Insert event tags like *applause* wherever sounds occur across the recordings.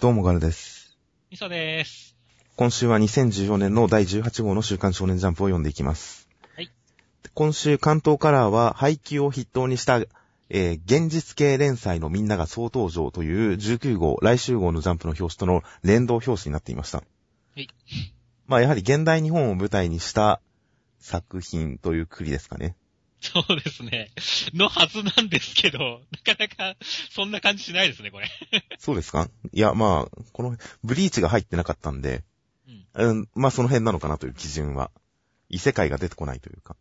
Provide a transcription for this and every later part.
どうもガルです。みそでーす。今週は2014年の第18号の週刊少年ジャンプを読んでいきます。はい。今週関東カラーは配給を筆頭にした、えー現実系連載のみんなが総登場という19号、来週号のジャンプの表紙との連動表紙になっていました。はい。まあやはり現代日本を舞台にした作品というくりですかね。そうですね。のはずなんですけど、なかなか、そんな感じしないですね、これ。そうですか？いや、まあ、この、ブリーチが入ってなかったんで、うん。うん、まあその辺なのかなという基準は。異世界が出てこないというか。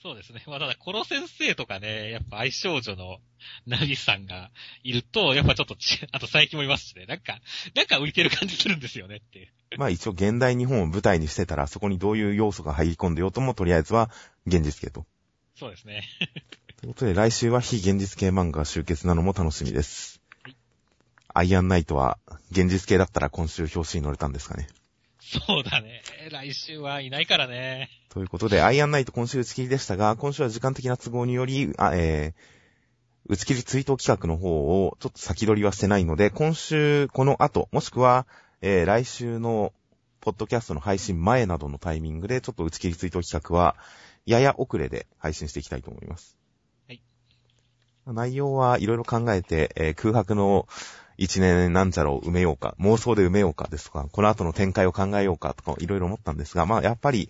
そうですね。まあ、ただ、コロ先生とかね、やっぱ愛少女のナギさんがいると、やっぱちょっとち、あと最近もいますしね、なんか、なんか浮いてる感じするんですよねっていう。まあ一応現代日本を舞台にしてたら、そこにどういう要素が入り込んでようとも、とりあえずは現実系と。そうですね。ということで来週は非現実系漫画が集結なのも楽しみです。はいアイアンナイトは現実系だったら今週表紙に乗れたんですかね。そうだね。来週はいないからね。ということで、アイアンナイト今週打ち切りでしたが、今週は時間的な都合により、あえー、打ち切り追悼企画の方をちょっと先取りはしてないので、今週この後、もしくは、えー、来週のポッドキャストの配信前などのタイミングで、ちょっと打ち切り追悼企画は、やや遅れで配信していきたいと思います。はい。内容はいろいろ考えて、えー空白の一年なんちゃらを埋めようか、妄想で埋めようかですとか、この後の展開を考えようかとか、いろいろ思ったんですが、まあやっぱり、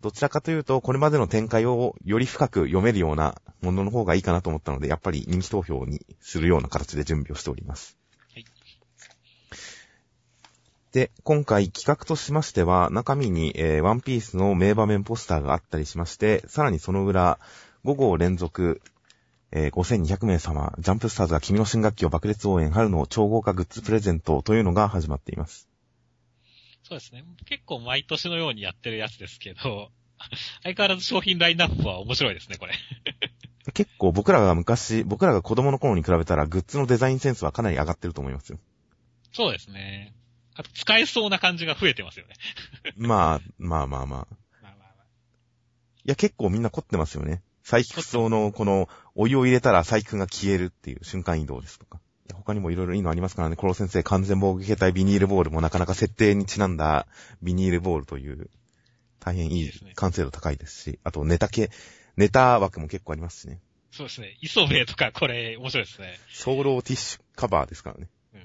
どちらかというと、これまでの展開をより深く読めるようなものの方がいいかなと思ったので、やっぱり人気投票にするような形で準備をしております。はい。で、今回企画としましては、中身に、えーワンピースの名場面ポスターがあったりしまして、さらにその裏、5号連続、えー5200名様、ジャンプスターズが君の新学期を爆裂応援春の超豪華グッズプレゼントというのが始まっています。そうですね。結構毎年のようにやってるやつですけど、*laughs* 相変わらず商品ラインナップは面白いですね、これ。*laughs* 結構僕らが昔、僕らが子供の頃に比べたらグッズのデザインセンスはかなり上がってると思いますよ。そうですね。あと、使えそうな感じが増えてますよね。まあ、まあまあまあ。まあまあまあ。いや、結構みんな凝ってますよね。サイキクソのこの、お湯を入れたらサイクが消えるっていう瞬間移動ですとか。他にもいろいろいいのありますからね。コロ先生完全防御形態ビニールボールもなかなか設定にちなんだビニールボールという、大変いい完成度高いですし、あとネタ系、ネタ枠も結構ありますしね。そうですね。磯部とかこれ面白いですね。*laughs* ソーローティッシュカバーですからね。うん。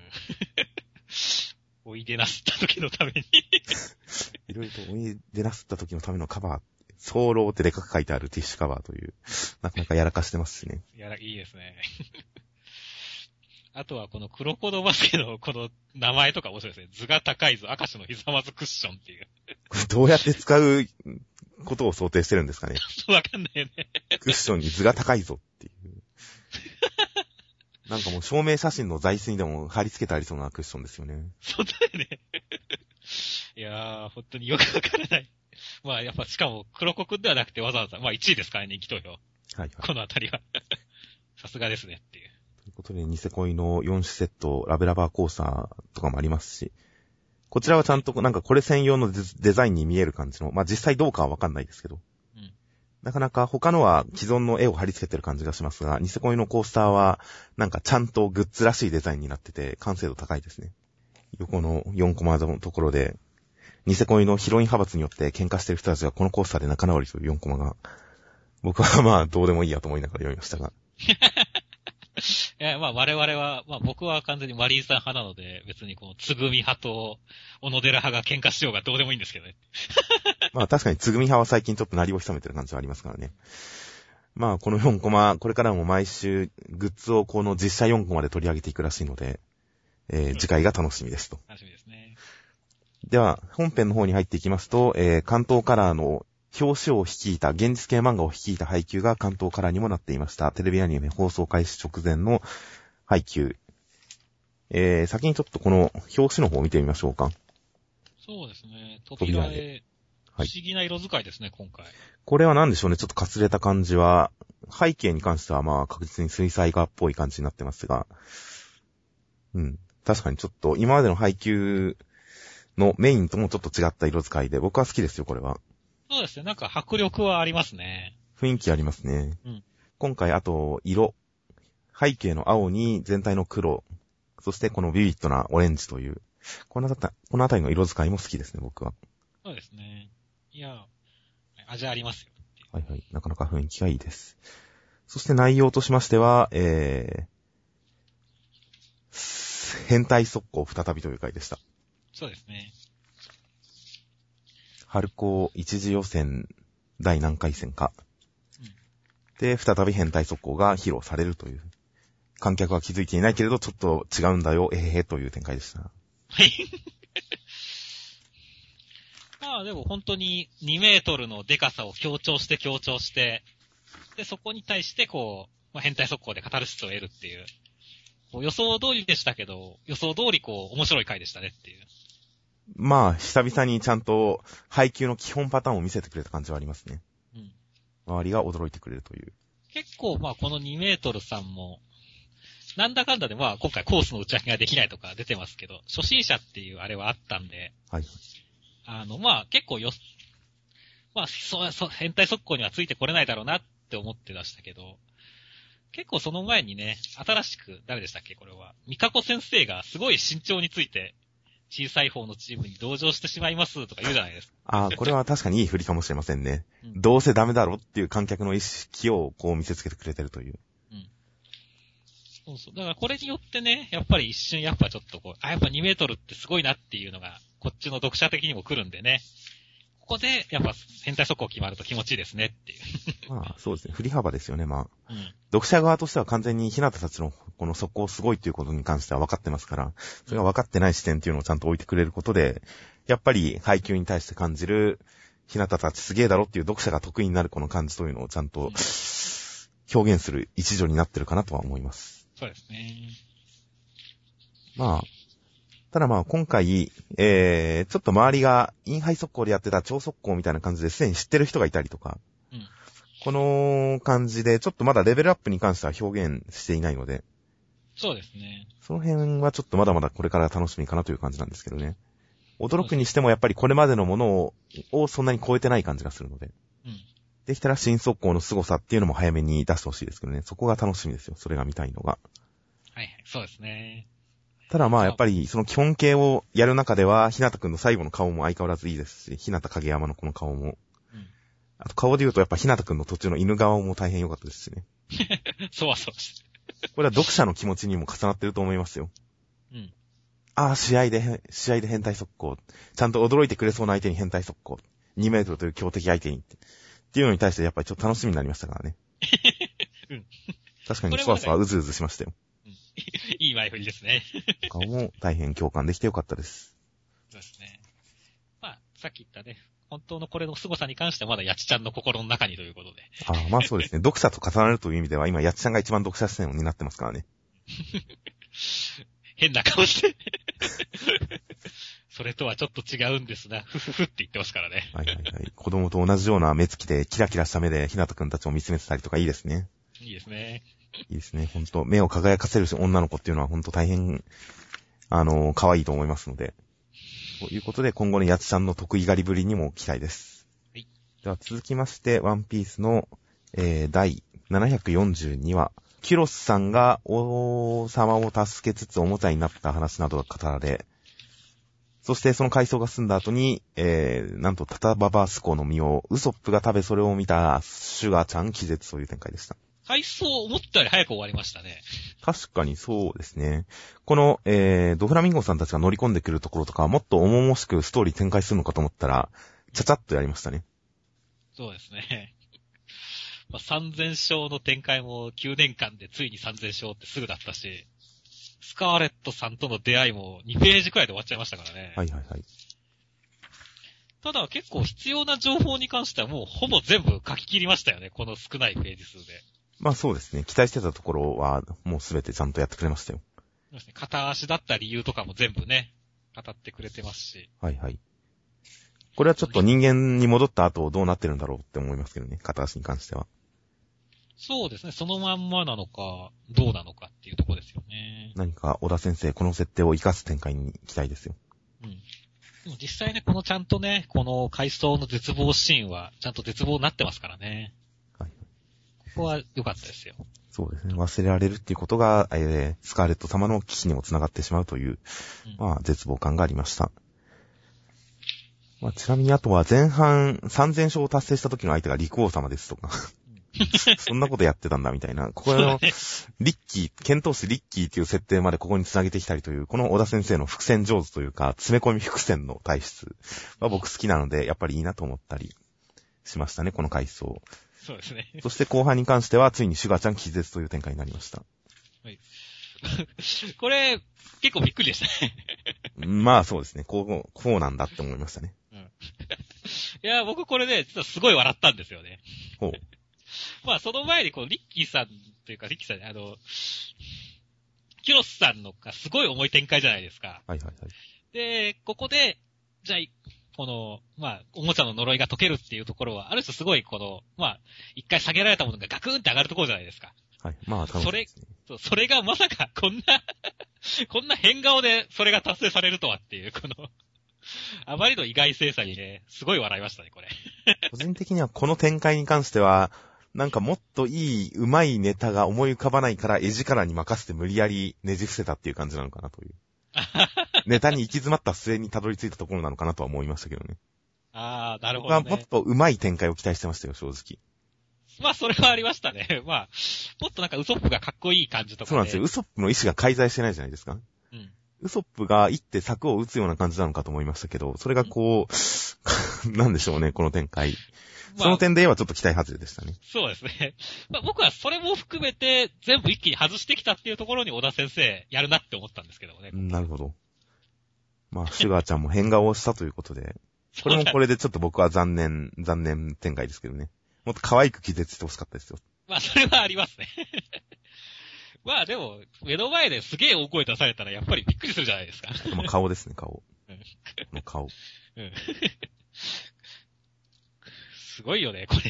おいでなすった時のために。*laughs* いろいろとお湯でなすった時のためのカバー、ソーローってでかく書いてあるティッシュカバーという、なかなかやらかしてますしね。いや、いいですね。*laughs* あとはこのクロコドバスケのこの名前とか面白いですね。図が高いぞ、明石のひざまずクッションっていう。これどうやって使うことを想定してるんですかね。*laughs* わかんないよね。クッションに図が高いぞっていう。なんかもう証明写真の座椅子にでも貼り付けてありそうなクッションですよね。そうだよね。*laughs* いやー、本当によくわからない。まあ、やっぱしかも黒コクではなくてわざわざ、まあ1位ですからね、人気投票。はいはい。このあたりは。*laughs* さすがですねっていう。ということで、ニセ恋の4種セット、ラベラバーコースターとかもありますし、こちらはちゃんとなんかこれ専用のデデザインに見える感じの、まあ実際どうかはわかんないですけど、うんなかなか他のは既存の絵を貼り付けてる感じがしますが、ニセ恋のコースターはなんかちゃんとグッズらしいデザインになってて完成度高いですね。横の4コマのところで、ニセ恋のヒロイン派閥によって喧嘩してる人たちがこのコースターで仲直りという4コマが、僕はまあどうでもいいやと思いながら読みましたが、*laughs* いや、まあ我々は、まあ僕は完全にマリーさん派なので、別にこのつぐみ派と小野寺派が喧嘩しようがどうでもいいんですけどね。*laughs* まあ確かにつぐみ派は最近ちょっと鳴りを潜めてる感じはありますからね。まあこの4コマ、これからも毎週グッズをこの実写4コマで取り上げていくらしいので、えー次回が楽しみですと。楽しみですね。では、本編の方に入っていきますと、えー関東カラーの表紙を率いた、現実系漫画を率いた配給が関東カラーにもなっていました。テレビアニメ放送開始直前の配給。えー、先にちょっとこの表紙の方を見てみましょうか。そうですね。扉絵扉絵。はい不思議な色使いですね、今回。これは何でしょうね、ちょっとかすれた感じは、背景に関してはまあ確実に水彩画っぽい感じになってますが、うん。確かにちょっと今までの配給のメインともちょっと違った色使いで、僕は好きですよ、これは。そうですね。なんか迫力はありますね。雰囲気ありますね。うん今回、あと、色。背景の青に全体の黒。そしてこのビビッドなオレンジという、このあたこのあたりの色使いも好きですね、僕は。そうですね。いや、味ありますよ。はいはい。なかなか雰囲気がいいです。そして内容としましては、えー、変態速攻再びという回でした。そうですね。春高一次予選第何回戦か。うんで、再び変態速攻が披露されるという。観客は気づいていないけれど、ちょっと違うんだよ、えへへという展開でした。はい。まあでも本当に2メートルのデカさを強調して強調して、で、そこに対してこう、まあ、変態速攻でカタルシスを得るっていう、こう予想通りでしたけど、予想通りこう、面白い回でしたねっていう。まあ、久々にちゃんと配球の基本パターンを見せてくれた感じはありますね。うん。周りが驚いてくれるという。結構まあこの2メートルさんも、なんだかんだでまあ今回コースの打ち分けができないとか出てますけど、初心者っていうあれはあったんで、はい。あのまあ結構よ、まあそう、そう、変態速攻にはついてこれないだろうなって思ってましたけど、結構その前にね、新しく、誰でしたっけこれは。ミカコ先生がすごい慎重について、小さい方のチームに同情してしまいますとか言うじゃないですか。ああ、これは確かにいい振りかもしれませんね。うんどうせダメだろっていう観客の意識をこう見せつけてくれてるという。そうそう。だからこれによってね、やっぱり一瞬やっぱちょっとこう、あ、やっぱ2メートルってすごいなっていうのが、こっちの読者的にも来るんでね。ここで、やっぱ変態速攻決まると気持ちいいですねっていう。*laughs* まあ、そうですね。振り幅ですよね。まあ、うん。読者側としては完全に日向たちのこの速攻すごいっていうことに関しては分かってますから、それが分かってない視点っていうのをちゃんと置いてくれることで、やっぱり配球に対して感じる、日向たちすげえだろっていう読者が得意になるこの感じというのをちゃんと表現する一助になってるかなとは思います。そうですね。まあ、ただまあ今回、えー、ちょっと周りがインハイ速攻でやってた超速攻みたいな感じですでに知ってる人がいたりとか、うん。この感じでちょっとまだレベルアップに関しては表現していないので、そうですね。その辺はちょっとまだまだこれから楽しみかなという感じなんですけどね。驚くにしてもやっぱりこれまでのものを、をそんなに超えてない感じがするので。うん。できたら新速攻の凄さっていうのも早めに出してほしいですけどね。そこが楽しみですよ。それが見たいのが。はいはい。そうですね。ただまあやっぱりその基本形をやる中では、ひなたくんの最後の顔も相変わらずいいですし、ひなた影山のこの顔も。うん。あと顔で言うとやっぱひなたくんの途中の犬顔も大変良かったですしね。*laughs* そうはそうして。これは読者の気持ちにも重なってると思いますよ。うん。ああ、試合で、試合で変態速攻。ちゃんと驚いてくれそうな相手に変態速攻。2メートルという強敵相手にって。っていうのに対してやっぱりちょっと楽しみになりましたからね。*laughs* うん。確かにそわそわうずうずしましたよ。*laughs* いい前振りですね。顔も大変共感できてよかったです。そうですね。まあ、さっき言ったね、本当のこれの凄さに関してはまだやちちゃんの心の中にということで。ああ、まあそうですね。*laughs* 読者と重なるという意味では今、やっちゃんが一番読者視線を担ってますからね。*laughs* 変な顔して。それとはちょっと違うんですな。ふふふって言ってますからね。はいはいはい。子供と同じような目つきでキラキラした目でひなたくんたちを見つめてたりとかいいですね。いいですね。ほんと、目を輝かせる女の子っていうのはほんと大変、あの、可愛いと思いますので。ということで、今後のやつちゃんの得意狩りぶりにも期待です。はい。では続きまして、ワンピースの、えー、第742話。キュロスさんが王様を助けつつおもちゃになった話などが語られ、そしてその回想が済んだ後に、えー、なんとタタババスコの実をウソップが食べそれを見たシュガーちゃん気絶という展開でした。回想思ったより早く終わりましたね。確かにそうですね。この、えー、ドフラミンゴさんたちが乗り込んでくるところとか、もっと重々しくストーリー展開するのかと思ったら、ちゃちゃっとやりましたね。そうですね。*laughs* まあ、3000勝の展開も9年間でついに3000勝ってすぐだったし、スカーレットさんとの出会いも2ページくらいで終わっちゃいましたからね。はいはいはい。ただ結構必要な情報に関してはもうほぼ全部書き切りましたよね。この少ないページ数で。まあそうですね。期待してたところは、もうすべてちゃんとやってくれましたよ。そうですね片足だった理由とかも全部ね、語ってくれてますし。はいはい。これはちょっと人間に戻った後どうなってるんだろうって思いますけどね。片足に関しては。そうですね。そのまんまなのか、どうなのかっていうところですよね。何か小田先生、この設定を活かす展開に期待ですよ。うん。でも実際ね、このちゃんとね、この回想の絶望シーンは、ちゃんと絶望になってますからね。はい。ここは良かったですよ。そうですね。忘れられるっていうことが、えー、スカーレット様の危機にもつながってしまうという、うんまあ、絶望感がありました。まあ、ちなみにあとは前半3000勝を達成した時の相手が陸王様ですとか、*laughs* そんなことやってたんだみたいな、ここのリッキー、剣闘士リッキーっていう設定までここに繋げてきたりという、この小田先生の伏線上手というか、詰め込み伏線の体質は僕好きなので、やっぱりいいなと思ったりしましたね、この回想。そうですね。そして後半に関しては、ついにシュガーちゃん気絶という展開になりました。*laughs* これ、結構びっくりでしたね。*laughs* まあそうですね、こう、こうなんだって思いましたね。*laughs* いや、僕これね、実はすごい笑ったんですよね。ほう。まあ、その前に、このリッキーさんというか、リッキーさんね、あの、キュロスさんのがすごい重い展開じゃないですか。はいはいはい。で、ここで、じゃあ、この、まあ、おもちゃの呪いが解けるっていうところは、ある種すごい、この、まあ、一回下げられたものがガクンって上がるところじゃないですか。はい。まあ楽しいですね。そうそれがまさか、こんな、*laughs* こんな変顔でそれが達成されるとはっていう、この、あまりの意外性さにね、すごい笑いましたね、これ。*laughs* 個人的にはこの展開に関しては、なんかもっといい、上手いネタが思い浮かばないから、絵力に任せて無理やりねじ伏せたっていう感じなのかなという。*laughs* ネタに行き詰まった末にたどり着いたところなのかなとは思いましたけどね。ああ、なるほど、僕はもっね。と上手い展開を期待してましたよ、正直。まあ、それはありましたね。*laughs* まあ、もっとなんかウソップがかっこいい感じとか、ね。そうなんですよ。ウソップの意志が介在してないじゃないですか。うん。ウソップが行って策を打つような感じなのかと思いましたけど、それがこう、*laughs* なんでしょうね、この展開。まあ、その点で言えばちょっと期待外れでしたね。そうですね。*laughs* まあ、僕はそれも含めて、全部一気に外してきたっていうところに小田先生、やるなって思ったんですけどもね。なるほど。まあ、シュガーちゃんも変顔をしたということで、これもこれでちょっと僕は残念、残念展開ですけどね。もっと可愛く気絶してほしかったですよ。まあ、それはありますね。*laughs* まあ、でも、目の前ですげえ大声出されたら、やっぱりびっくりするじゃないですか。まあ、顔ですね、顔。顔。うん。すごいよね、これ。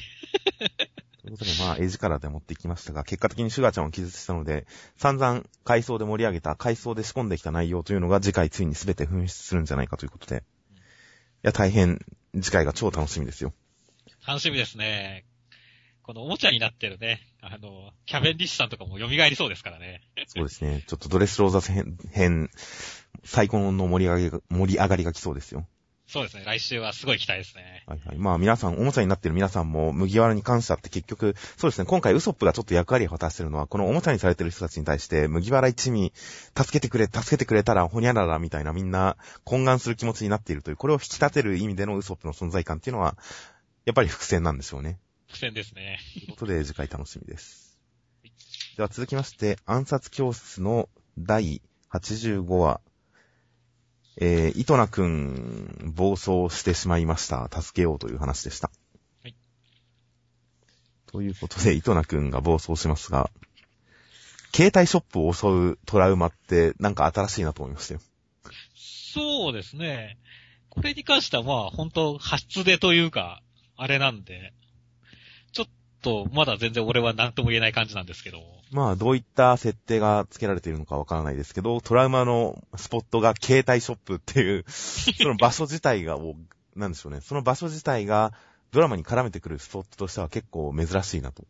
ということで、まあ、絵力で持っていきましたが、結果的にシュガーちゃんを気絶したので、散々回想で盛り上げた、回想で仕込んできた内容というのが次回ついに全て紛失するんじゃないかということで。いや、大変、次回が超楽しみですよ。楽しみですね。このおもちゃになってるね、あの、キャベンディッシュさんとかも蘇りそうですからね。そうですね。ちょっとドレスローザ編、編最高の盛り上げが、盛り上がりが来そうですよ。そうですね、来週はすごい期待ですね。はいはい。まあ皆さん、おもちゃになってる皆さんも、麦わらに関してはって結局、そうですね、今回ウソップがちょっと役割を果たしてるのは、このおもちゃにされてる人たちに対して、麦わら一味、助けてくれ、助けてくれたら、ほにゃららみたいなみんな、懇願する気持ちになっているという、これを引き立てる意味でのウソップの存在感っていうのは、やっぱり伏線なんでしょうね。苦戦ですね。ということで、次回楽しみです。では続きまして、暗殺教室の第85話。えー、糸名くん、暴走してしまいました。助けようという話でした。はい。ということで、糸名くんが暴走しますが、携帯ショップを襲うトラウマって、なんか新しいなと思いましたよ。そうですね。これに関してはまあ、本当発出というか、あれなんで、と、まだ全然俺は何とも言えない感じなんですけど。まあ、どういった設定が付けられているのかわからないですけど、トラウマのスポットが携帯ショップっていう、*laughs* その場所自体が、なんでしょうね。その場所自体がドラマに絡めてくるスポットとしては結構珍しいなと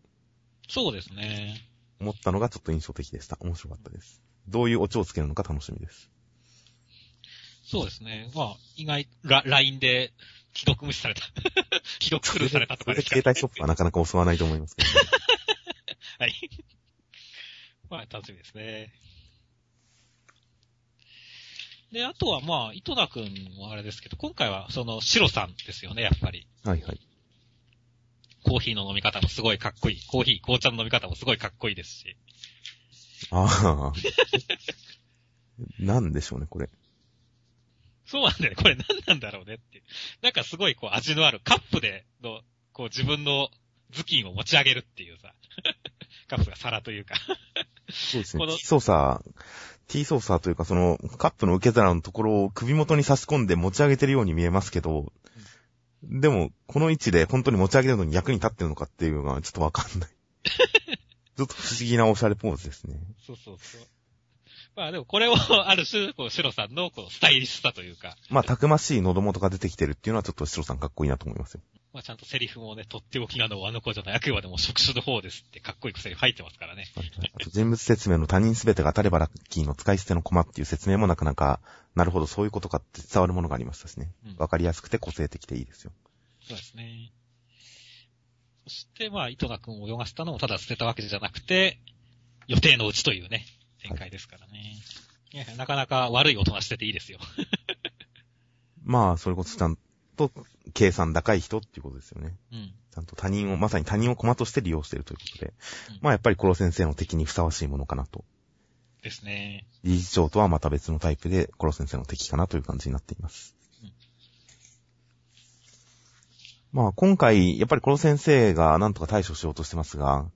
そうですね。思ったのがちょっと印象的でした。面白かったです。どういうオチをつけるのか楽しみです。そうですね。まあ、意外、ラ、LINE で、既読無視された。*laughs* 既読スルーされたとかですか *laughs* 携帯ショップはなかなか襲わないと思いますけど、ね、*laughs* はい。まあ、楽しみですね。で、あとはまあ、糸田くんもあれですけど、今回はその、シロさんですよね、やっぱり。はいはい。コーヒーの飲み方もすごいかっこいい。コーヒー、紅茶の飲み方もすごいかっこいいですし。ああ。なんでしょうね、これ。そうなんだよね。これ何なんだろうねって。なんかすごいこう味のあるカップでの、こう自分の頭巾を持ち上げるっていうさ。*laughs* カップが皿というか。そうですね。この T 操作、T 操作というかそのカップの受け皿のところを首元に差し込んで持ち上げてるように見えますけど、でも、この位置で本当に持ち上げるのに役に立ってるのかっていうのがちょっとわかんない。*laughs* ちょっと不思議なおしゃれポーズですね。そうそうそう。まあでもこれを *laughs* ある種、こう、シロさんのこうスタイリッシュさというか、まあ、たくましい喉元が出てきてるっていうのはちょっとシロさんかっこいいなと思いますよ。まあちゃんとセリフもね、とっておきなのをあの子じゃない、あくまでも職種の方ですってかっこいいセリフ入ってますからね。あと人物説明の他人すべてが当たればラッキーの使い捨てのコマっていう説明もなかなか、なるほどそういうことかって伝わるものがありましたしねうん。わかりやすくて個性的でいいですよ。そうですね。そして、まあ、糸名くんを泳がせたのもただ捨てたわけじゃなくて、予定のうちというね、展開ですからね。いや、なかなか悪い大人してていいですよ。*laughs* まあ、それこそちゃんと計算高い人っていうことですよね。うん。ちゃんと他人を、まさに他人を駒として利用しているということでうん。まあやっぱりコロ先生の敵にふさわしいものかなと。ですね。理事長とはまた別のタイプでコロ先生の敵かなという感じになっていますうん。まあ今回、やっぱりコロ先生がなんとか対処しようとしてますが、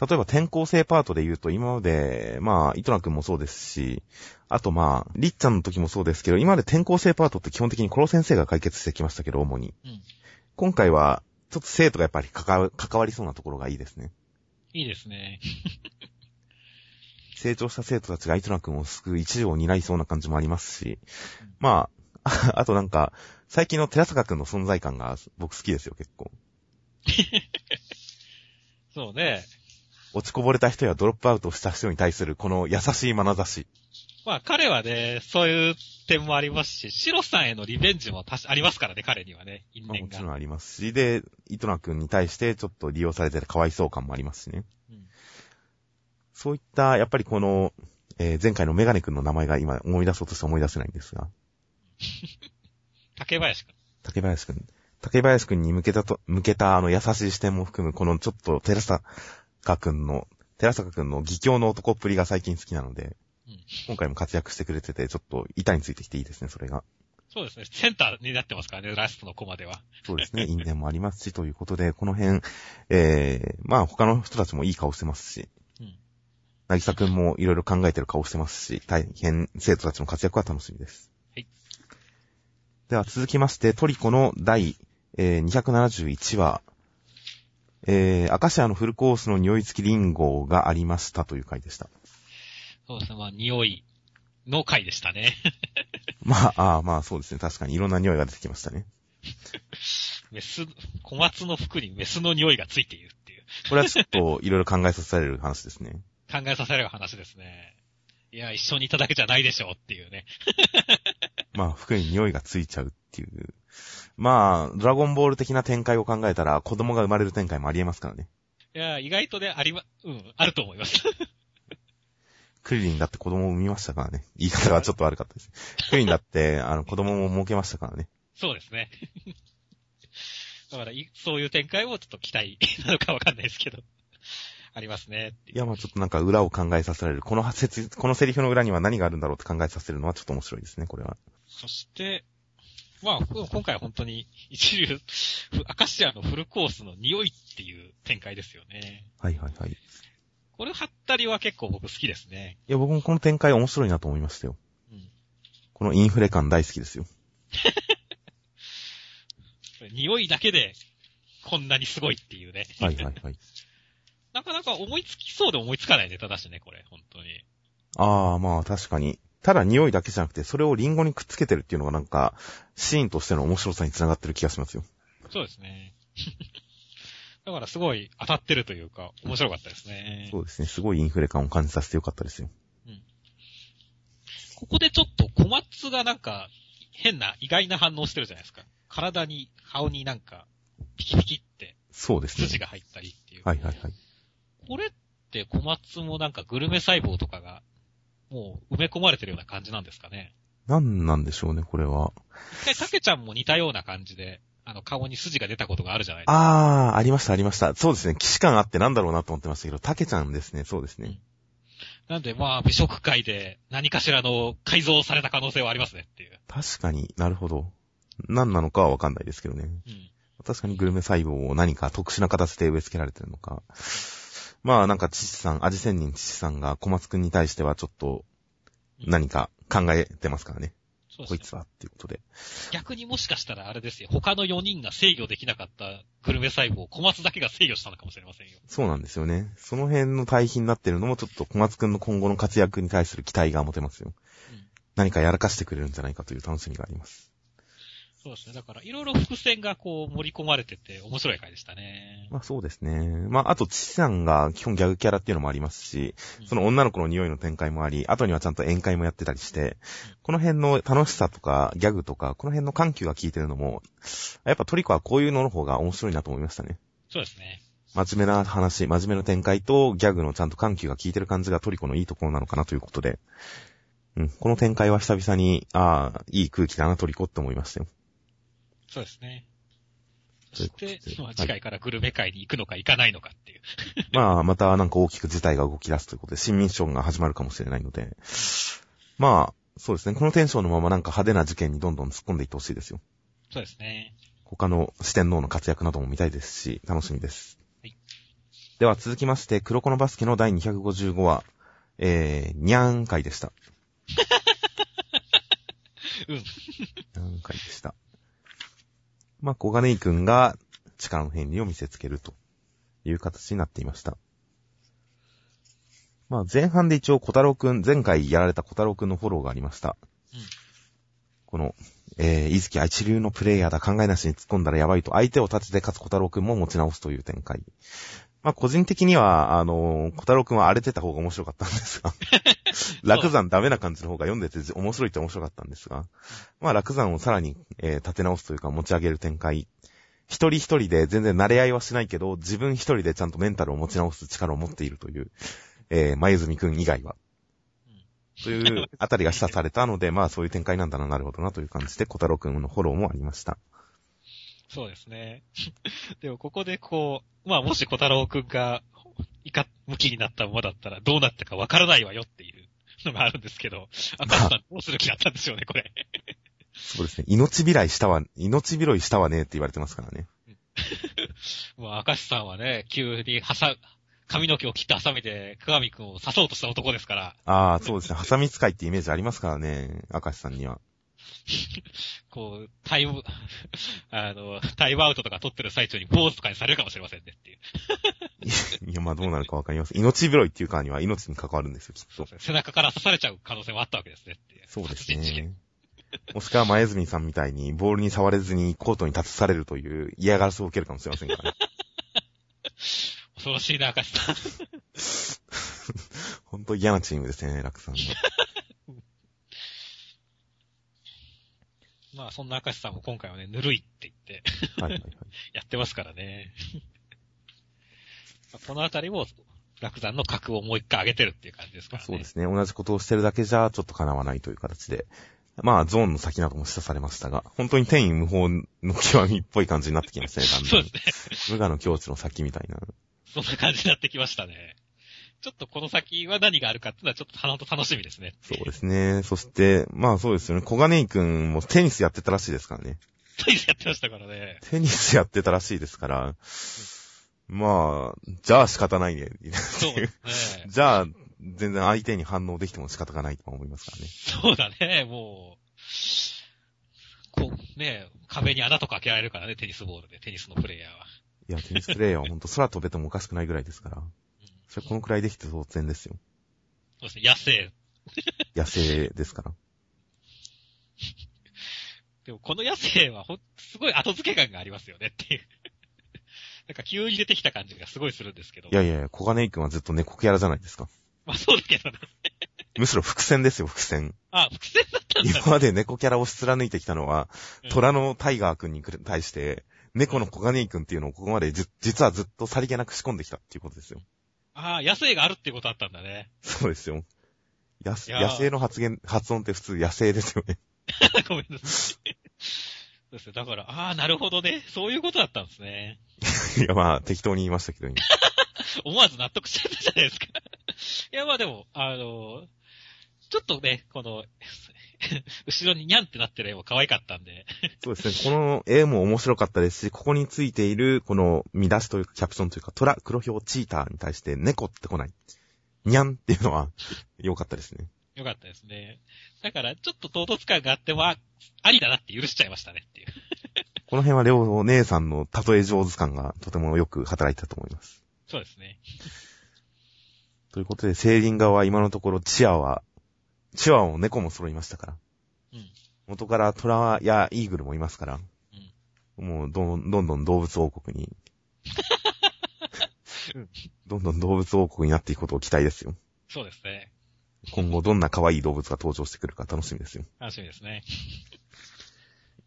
例えば転校生パートで言うと今まで、まあ、イトナ君もそうですし、あとまあ、リッちゃんの時もそうですけど、今まで転校生パートって基本的にコロ先生が解決してきましたけど、主に。うん。今回は、ちょっと生徒がやっぱり関わ関わりそうなところがいいですね。いいですね。*laughs* 成長した生徒たちがイトナ君を救う一助を担いそうな感じもありますしうん、まあ、*laughs* あとなんか、最近の寺坂君の存在感が僕好きですよ、結構。*laughs* そうね。落ちこぼれた人やドロップアウトした人に対するこの優しい眼差し。まあ、彼はね、そういう点もありますし、シロさんへのリベンジもありますからね、彼にはね、因縁が。ちろんありますし、で、イトナ君に対してちょっと利用されててかわいそう感もありますしね。うんそういった、やっぱりこの、えー前回のメガネ君の名前が今思い出そうとして思い出せないんですが、竹林くん。竹林くん。竹林くんに向けたと、向けたあの優しい視点も含む、このちょっと寺坂くんの、寺坂くんの義教の男っぷりが最近好きなので、うん今回も活躍してくれてて、ちょっと板についてきていいですね、それが。そうですね。センターになってますからね、ラストのコマでは。そうですね、因縁もありますし、ということで、この辺、えー、まあ他の人たちもいい顔してますし、うん。なぎさくんもいろいろ考えてる顔してますし、大変生徒たちの活躍は楽しみです。はい。では続きまして、トリコの第、えー271話、えー、アカシアのフルコースの匂い付きリンゴがありましたという回でした。そうですね、まあ、匂いの回でしたね。*laughs* まあ、ああまあそうですね。確かにいろんな匂いが出てきましたね。メス、小松の服にメスの匂いがついているっていう、これはちょっといろいろ考えさせられる話ですね。*laughs* 考えさせられる話ですね。いや、一緒にいただけじゃないでしょうっていうね。まあ、服に匂いがついちゃうっていう。まあ、ドラゴンボール的な展開を考えたら、子供が生まれる展開もありえますからね。いや、意外とね、ありま、うん、あると思います。*laughs* クリリンだって子供を産みましたからね。言い方がちょっと悪かったです。クリリンだって、あの、子供も儲けましたからね。そうですね。*laughs* だからい、そういう展開もちょっと期待なのかわかんないですけど。ありますねいう。いや、まあちょっとなんか裏を考えさせられる。この説、このセリフの裏には何があるんだろうって考えさせるのはちょっと面白いですね、これは。そして、まあ、今回は本当に一流、*laughs* アカシアのフルコースの匂いっていう展開ですよね。はいはいはい。いこれ貼ったりは結構僕好きですね。や、僕もこの展開面白いなと思いましたよ。うん。このインフレ感大好きですよ。*laughs* 匂いだけでこんなにすごいっていうね。はいはいはい。*laughs* なかなか思いつきそうで思いつかないネタだしね、これ、本当に。ああ、まあ確かに。ただ匂いだけじゃなくて、それをリンゴにくっつけてるっていうのがなんか、シーンとしての面白さにつながってる気がしますよ。そうですね。*laughs* だからすごい当たってるというか、面白かったですね。そうですね。すごいインフレ感を感じさせてよかったですよ。ここでちょっと小松がなんか、変な意外な反応してるじゃないですか。体に、顔になんか、ピキピキってそうですね。筋が入ったりっていう。はいはいはい。これって小松もなんかグルメ細胞とかが、もう埋め込まれてるような感じなんですかね。なんなんでしょうね、これは。一回、たけちゃんも似たような感じで、あの、顔に筋が出たことがあるじゃないですか。あー、ありましたありました。そうですね。騎士感あってなんだろうなと思ってましたけど、タケちゃんですね。そうですね。なんで、まあ、美食界で何かしらの改造された可能性はありますねっていう。確かになるほど。何なのかはわかんないですけどね。うん。確かにグルメ細胞を何か特殊な形で植え付けられてるのか。まあなんか父さん、味仙人父さんが小松くんに対してはちょっと何か考えてますからね。そうですね。こいつはっていうことで。逆にもしかしたらあれですよ。他の4人が制御できなかったグルメ細胞を小松だけが制御したのかもしれませんよ。そうなんですよね。その辺の対比になってるのもちょっと小松くんの今後の活躍に対する期待が持てますよ。うん何かやらかしてくれるんじゃないかという楽しみがあります。そうですね。だから、いろいろ伏線がこう盛り込まれてて面白い回でしたね。まあそうですね。まああと、父さんが基本ギャグキャラっていうのもありますし、うんその女の子の匂いの展開もあり、後にはちゃんと宴会もやってたりして、この辺の楽しさとかギャグとか、この辺の緩急が効いてるのも、やっぱトリコはこういうのの方が面白いなと思いましたね。そうですね。真面目な話、真面目な展開とギャグのちゃんと緩急が効いてる感じがトリコのいいところなのかなということで、うん、この展開は久々に、ああ、いい空気だなトリコって思いましたよ。そうですね。そして、まあ、次回からグルメ会に行くのか行かないのかっていう。*laughs* まあ、またなんか大きく事態が動き出すということで、新ミッションが始まるかもしれないので、まあ、そうですね、このテンションのままなんか派手な事件にどんどん突っ込んでいってほしいですよ。そうですね。他の四天王の活躍なども見たいですし、楽しみです。はいでは続きまして、黒子のバスケの第255話、えー、にゃーん回でした。*laughs* うん。にゃーん回でした。まあ、小金井くんが力の変理を見せつけるという形になっていました。まあ、前半で一応小太郎くん、前回やられた小太郎くんのフォローがありました。うんこの、えー、伊月は一流のプレイヤーだ、考えなしに突っ込んだらやばいと、相手を立てて勝つ小太郎くんも持ち直すという展開。まあ、個人的には、あのー小太郎くんは荒れてた方が面白かったんですが、*laughs* 楽山ダメな感じの方が読んでて面白いって面白かったんですが、まあ、楽山をさらに、えー立て直すというか持ち上げる展開。一人一人で全然慣れ合いはしないけど、自分一人でちゃんとメンタルを持ち直す力を持っているという、えー、前泉くん以外は。というあたりが示唆されたので、まあそういう展開なんだな、なるほどなという感じで、小太郎くんのフォローもありました。そうですね。*laughs* でもここでこう、まあもし小太郎くんが、いか、向きになったままだったらどうなったかわからないわよっていうのがあるんですけど、赤さんどうする気だったんでしょうね、これ。*laughs* そうですね。命拾いしたわ、命拾いしたわねって言われてますからね。*laughs* もう赤石さんはね、急にはさ、髪の毛を切って挟めて、鏡くんを刺そうとした男ですから、ああ、そうですね。ハサミ使いってイメージありますからね、明石さんには。*laughs* こう、タイム、*laughs* あの、タイムアウトとか取ってる最中に坊主とかにされるかもしれませんねっていう。*laughs* いや、まあどうなるかわかります。命拾いっていうからには命に関わるんですよ、きっと。背中から刺されちゃう可能性もあったわけですねっていう。そうですね。もしくは前泉さんみたいにボールに触れずにコートに立たされるという嫌がらせを受けるかもしれませんからね。恐ろしいな、赤石さん。ほんと嫌なチームですね、楽さんは。まあ、そんな赤石さんも今回はね、ぬるいって言って、はいはいはい。*laughs* やってますからね。*laughs* このあたりも、楽山の格をもう一回上げてるっていう感じですからね。そうですね。同じことをしてるだけじゃちょっと叶わないという形で。まあ、ゾーンの先なども示唆されましたが、本当に天意無法の極みっぽい感じになってきますね、だんだんそうですね。無我の境地の先みたいな。そんな感じになってきましたね。ちょっとこの先は何があるかっていうのはちょっと鼻と楽しみですね。そうですね。そして、まあそうですよね。小金井くんもテニスやってたらしいですからね。テニスやってましたからね。テニスやってたらしいですから、まあ、じゃあ仕方ないね。そうですね。*laughs* じゃあ、全然相手に反応できても仕方がないと思いますからね。そうだね、もう、こう、ね、壁に穴とか開けられるからね、テニスボールで、テニスのプレイヤーは。いや、テニスプレイヤーはほんと空飛べてもおかしくないぐらいですから。うんそれこのくらいできて当然ですよ。そうですね、野生。野生ですから。*laughs* でもこの野生はほん、すごい後付け感がありますよねっていう。*laughs* なんか急に出てきた感じがすごいするんですけど。いやいや小金井くんはずっと猫キャラじゃないですか。まあそうだけどね。むしろ伏線ですよ、伏線。あ、伏線だったんだ今まで猫キャラを貫いてきたのは、うん虎のタイガーくんに対して、猫の小金井くんっていうのをここまでじ実はずっとさりげなく仕込んできたっていうことですよ。ああ、野生があるってことあったんだね。そうですよ。やすいやー野生の発言、発音って普通野生ですよね。*laughs* ごめんなさい。そうですね。だから、ああ、なるほどね。そういうことだったんですね。*laughs* いや、まあ、適当に言いましたけど、今 *laughs* 思わず納得しちゃったじゃないですか。いや、まあでも、あの、ちょっとね、この、*laughs* 後ろにニャンってなってる絵も可愛かったんで。*laughs* そうですね。この絵も面白かったですし、ここについている、この見出しというか、キャプションというか、虎、黒ひょう、チーターに対して猫ってこない。にゃんっていうのは、*laughs* 良かったですね。よかったですね。だから、ちょっと唐突感があっても、あありだなって許しちゃいましたねっていう。この辺は両お姉さんの例え上手感がとてもよく働いたと思います。そうですね。ということで、セーリン側は今のところチアは、チワワも猫も揃いましたから。うん。元からトラやイーグルもいますから。もうどん、どんどん動物王国に *laughs* うん、どんどん動物王国になっていくことを期待ですよ。そうですね。今後どんな可愛い動物が登場してくるか楽しみですよ。楽しみですね。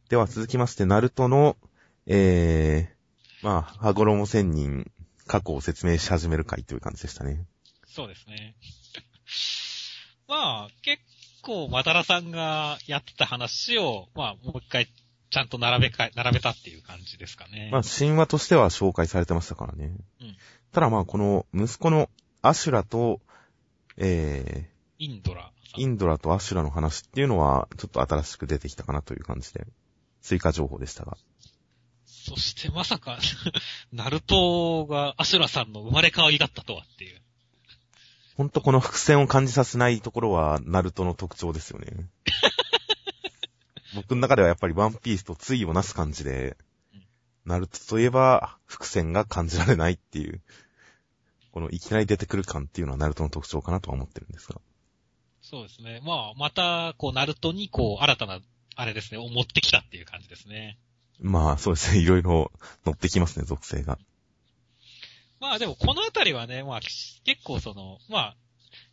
では続きまして、ナルトの、えー、まあ、羽衣仙人、過去を説明し始める回という感じでしたね。そうですね。まあ、結構、マダラさんがやってた話を、まあ、もう一回、ちゃんと並べか、並べたっていう感じですかね。まあ、神話としては紹介されてましたからね。うんただまあ、この息子のアシュラと、えインドラ。インドラとアシュラの話っていうのは、ちょっと新しく出てきたかなという感じで、追加情報でしたが。そしてまさか、*laughs* ナルトがアシュラさんの生まれ変わりだったとはっていう。ほんとこの伏線を感じさせないところは、ナルトの特徴ですよね。*laughs* 僕の中ではやっぱりワンピースと対をなす感じでうん、ナルトといえば伏線が感じられないっていう、このいきなり出てくる感っていうのはナルトの特徴かなとは思ってるんですが。そうですね。まあ、また、こう、ナルトに、こう、新たな、あれですね、を持ってきたっていう感じですね。まあそうですね、いろいろ乗ってきますね、属性が。まあでも、このあたりはね、まあ、き結構その、まあ、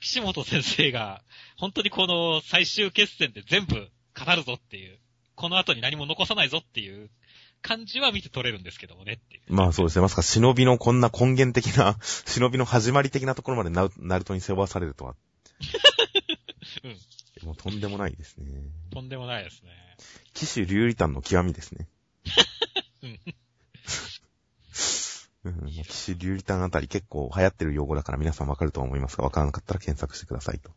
岸本先生が、本当にこの最終決戦で全部語るぞっていう、この後に何も残さないぞっていう感じは見て取れるんですけどもねっていう。まあそうですね、まさか忍びのこんな根源的な、*laughs* 忍びの始まり的なところまでナルナルトに背負わされるとは。*laughs* うん。もうとんでもないですね。とんでもないですね。騎手竜リタンの極みですね。*laughs* うん。うん、竜リタンあたり結構流行ってる用語だから皆さんわかると思いますが、わからなかったら検索してくださいと。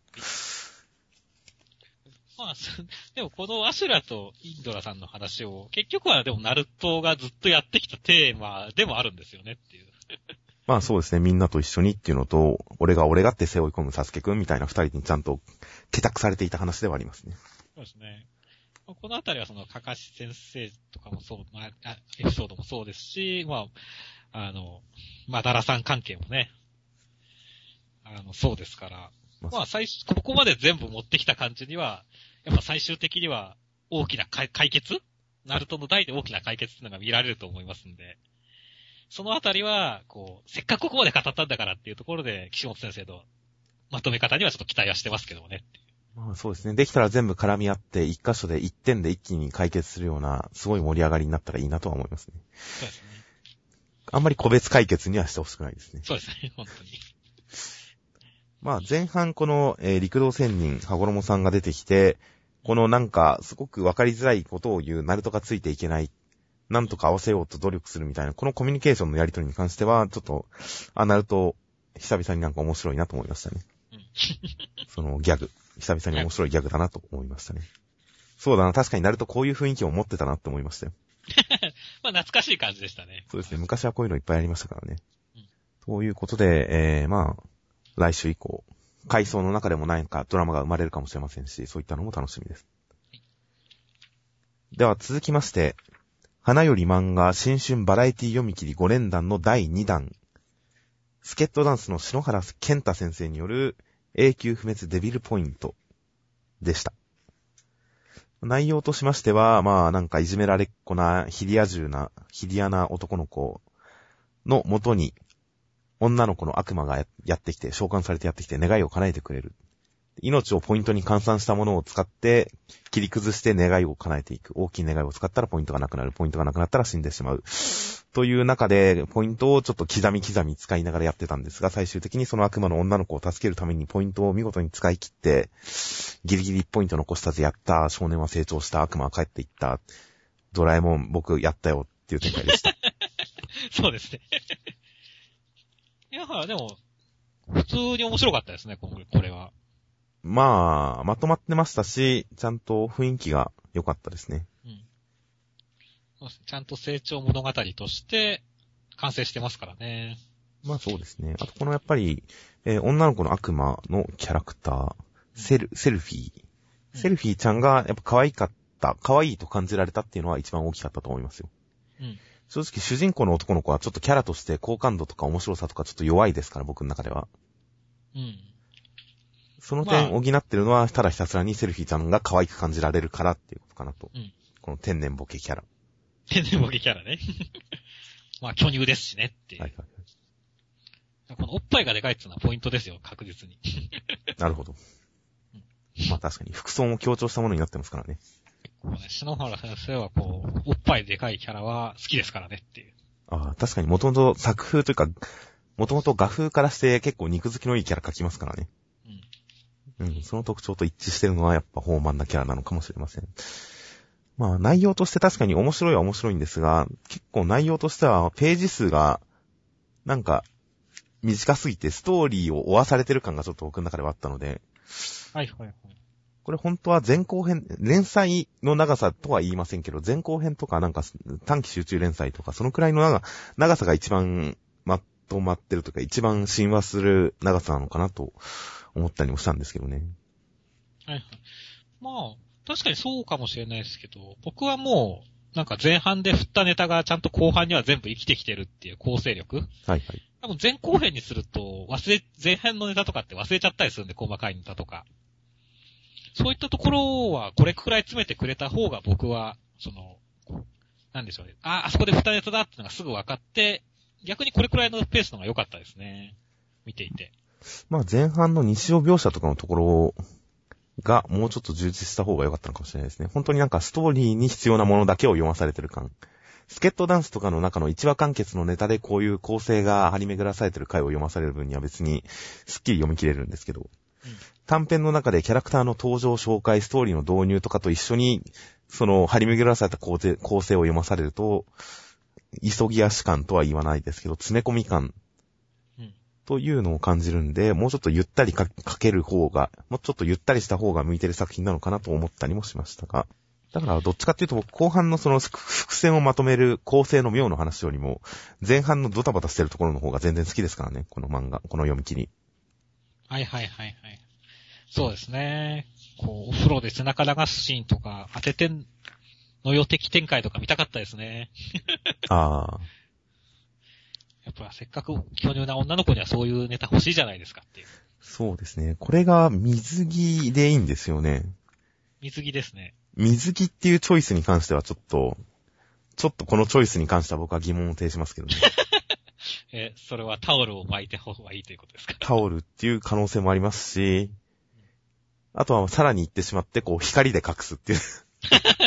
まあ、そ *laughs* でもこのアシュラとインドラさんの話を、結局はでもナルトがずっとやってきたテーマでもあるんですよねっていう。*laughs* まあそうですね、みんなと一緒にっていうのと、俺が俺がって背負い込むサスケくんみたいな二人にちゃんと帰宅されていた話ではありますね。そうですね。まあこのあたりはその、かかし先生とかもそう、まあ、あエピソードもそうですし、まあ、あの、まあ、ダラさん関係もね、あの、そうですから、まあまあ、最初、ここまで全部持ってきた感じには、やっぱ最終的には大きな解解決？ナルトの代で大きな解決っていうのが見られると思いますんで、そのあたりは、こう、せっかくここまで語ったんだからっていうところで、岸本先生のまとめ方にはちょっと期待はしてますけどもね。まあそうですね、できたら全部絡み合って一箇所で一点で一気に解決するような、すごい盛り上がりになったらいいなとは思いますね。そうですね。あんまり個別解決にはしてほしくないですね。そうですね、本当に。まあ前半この、えー陸道仙人、羽衣さんが出てきて、このなんかすごくわかりづらいことを言うナルトがついていけない、なんとか合わせようと努力するみたいな、このコミュニケーションのやりとりに関しては、ちょっと、あ、ナルト、久々になんか面白いなと思いましたね。うんそのギャグ。久々に面白いギャグだなと思いましたね。そうだな、確かにナルトこういう雰囲気を持ってたなって思いましたよ。まあ、懐かしい感じでしたね。そうですね、昔はこういうのいっぱいありましたからね。うんということで、えー、まあ、来週以降、回想の中でも何かドラマが生まれるかもしれませんし、そういったのも楽しみです。では続きまして、花より漫画新春バラエティ読み切り5連弾の第2弾。スケットダンスの篠原健太先生による永久不滅デビルポイントでした。内容としましては、まあなんかいじめられっ子なヒリア銃な、ヒリアな男の子の元に女の子の悪魔がやってきて、召喚されてやってきて願いを叶えてくれる。命をポイントに換算したものを使って、切り崩して願いを叶えていく。大きい願いを使ったらポイントがなくなる。ポイントがなくなったら死んでしまう。という中で、ポイントをちょっと刻み刻み使いながらやってたんですが、最終的にその悪魔の女の子を助けるためにポイントを見事に使い切って、ギリギリ1ポイント残したぜ、やった、少年は成長した、悪魔は帰っていった、ドラえもん僕やったよっていう展開でした。*laughs* そうですね。*laughs* いや、でも、普通に面白かったですね、これこれは。まあ、まとまってましたし、ちゃんと雰囲気が良かったですね。ちゃんと成長物語として完成してますからね。まあそうですね。あとこのやっぱり、えー女の子の悪魔のキャラクター、セル、セルフィー。セルフィーちゃんがやっぱ可愛かった、可愛いと感じられたっていうのは一番大きかったと思いますよ。うん。正直主人公の男の子はちょっとキャラとして好感度とか面白さとかちょっと弱いですから、僕の中では。うん。その点まあ補ってるのは、ただひたすらにセルフィーちゃんが可愛く感じられるからっていうことかなと。うんこの天然ボケキャラ。天然ボケキャラね。*laughs* まあ、巨乳ですしねっていう。はいはいはい。このおっぱいがでかいっていうのはポイントですよ、確実に。*laughs* なるほど。まあ確かに、服装も強調したものになってますからね。こうね、篠原先生はこう、おっぱいでかいキャラは好きですからねっていう。ああ、確かにもともと作風というか、もともと画風からして結構肉付きのいいキャラ描きますからね。うん。うん、その特徴と一致してるのはやっぱ豊満なキャラなのかもしれません。まあ内容として確かに面白いは面白いんですが、結構内容としてはページ数が、なんか、短すぎてストーリーを追わされてる感がちょっと僕の中ではあったので、はいはいはい。これ本当は前後編、連載の長さとは言いませんけど、前後編とかなんか短期集中連載とか、そのくらいの長長さが一番まとまってるというか、一番親和する長さなのかなと思ったりもしたんですけどね。はいはい。まあ、確かにそうかもしれないですけど、僕はもう、なんか前半で振ったネタがちゃんと後半には全部生きてきてるっていう構成力はいはい。多分前後編にすると、忘れ、前編のネタとかって忘れちゃったりするんで、細かいネタとか。そういったところは、これくらい詰めてくれた方が僕は、その、なんでしょうね。あ、あそこで振ったネタだっていうのがすぐ分かって、逆にこれくらいのペースの方が良かったですね。見ていて。まあ前半の日常描写とかのところがもうちょっと充実した方が良かったのかもしれないですね。本当になんかストーリーに必要なものだけを読まされてる感。スケットダンスとかの中の一話完結のネタでこういう構成が張り巡らされてる回を読まされる分には別にスッキリ読み切れるんですけど、短編の中でキャラクターの登場紹介、ストーリーの導入とかと一緒に、その張り巡らされた構成構成を読まされると、急ぎ足感とは言わないですけど、詰め込み感うん。というのを感じるんで、もうちょっとゆったりか書ける方が、もうちょっとゆったりした方が向いてる作品なのかなと思ったりもしましたが、だからどっちかっていうと僕後半のその伏伏線をまとめる構成の妙の話よりも、前半のドタバタしてるところの方が全然好きですからね、この漫画、この読み切り。はいはいはいはい。そうですね。こう、お風呂で背中流すシーンとか、当ててんの予的展開とか見たかったですね。*laughs* ああ、やっぱせっかく巨乳な女の子にはそういうネタ欲しいじゃないですかっていう。そうですね。これが水着でいいんですよね。水着ですね。水着っていうチョイスに関してはちょっと、ちょっとこのチョイスに関しては僕は疑問を呈しますけどね。*laughs* え、それはタオルを巻いた方がいいということですか？タオルっていう可能性もありますし、あとはさらに言ってしまって、こう光で隠すっていう *laughs*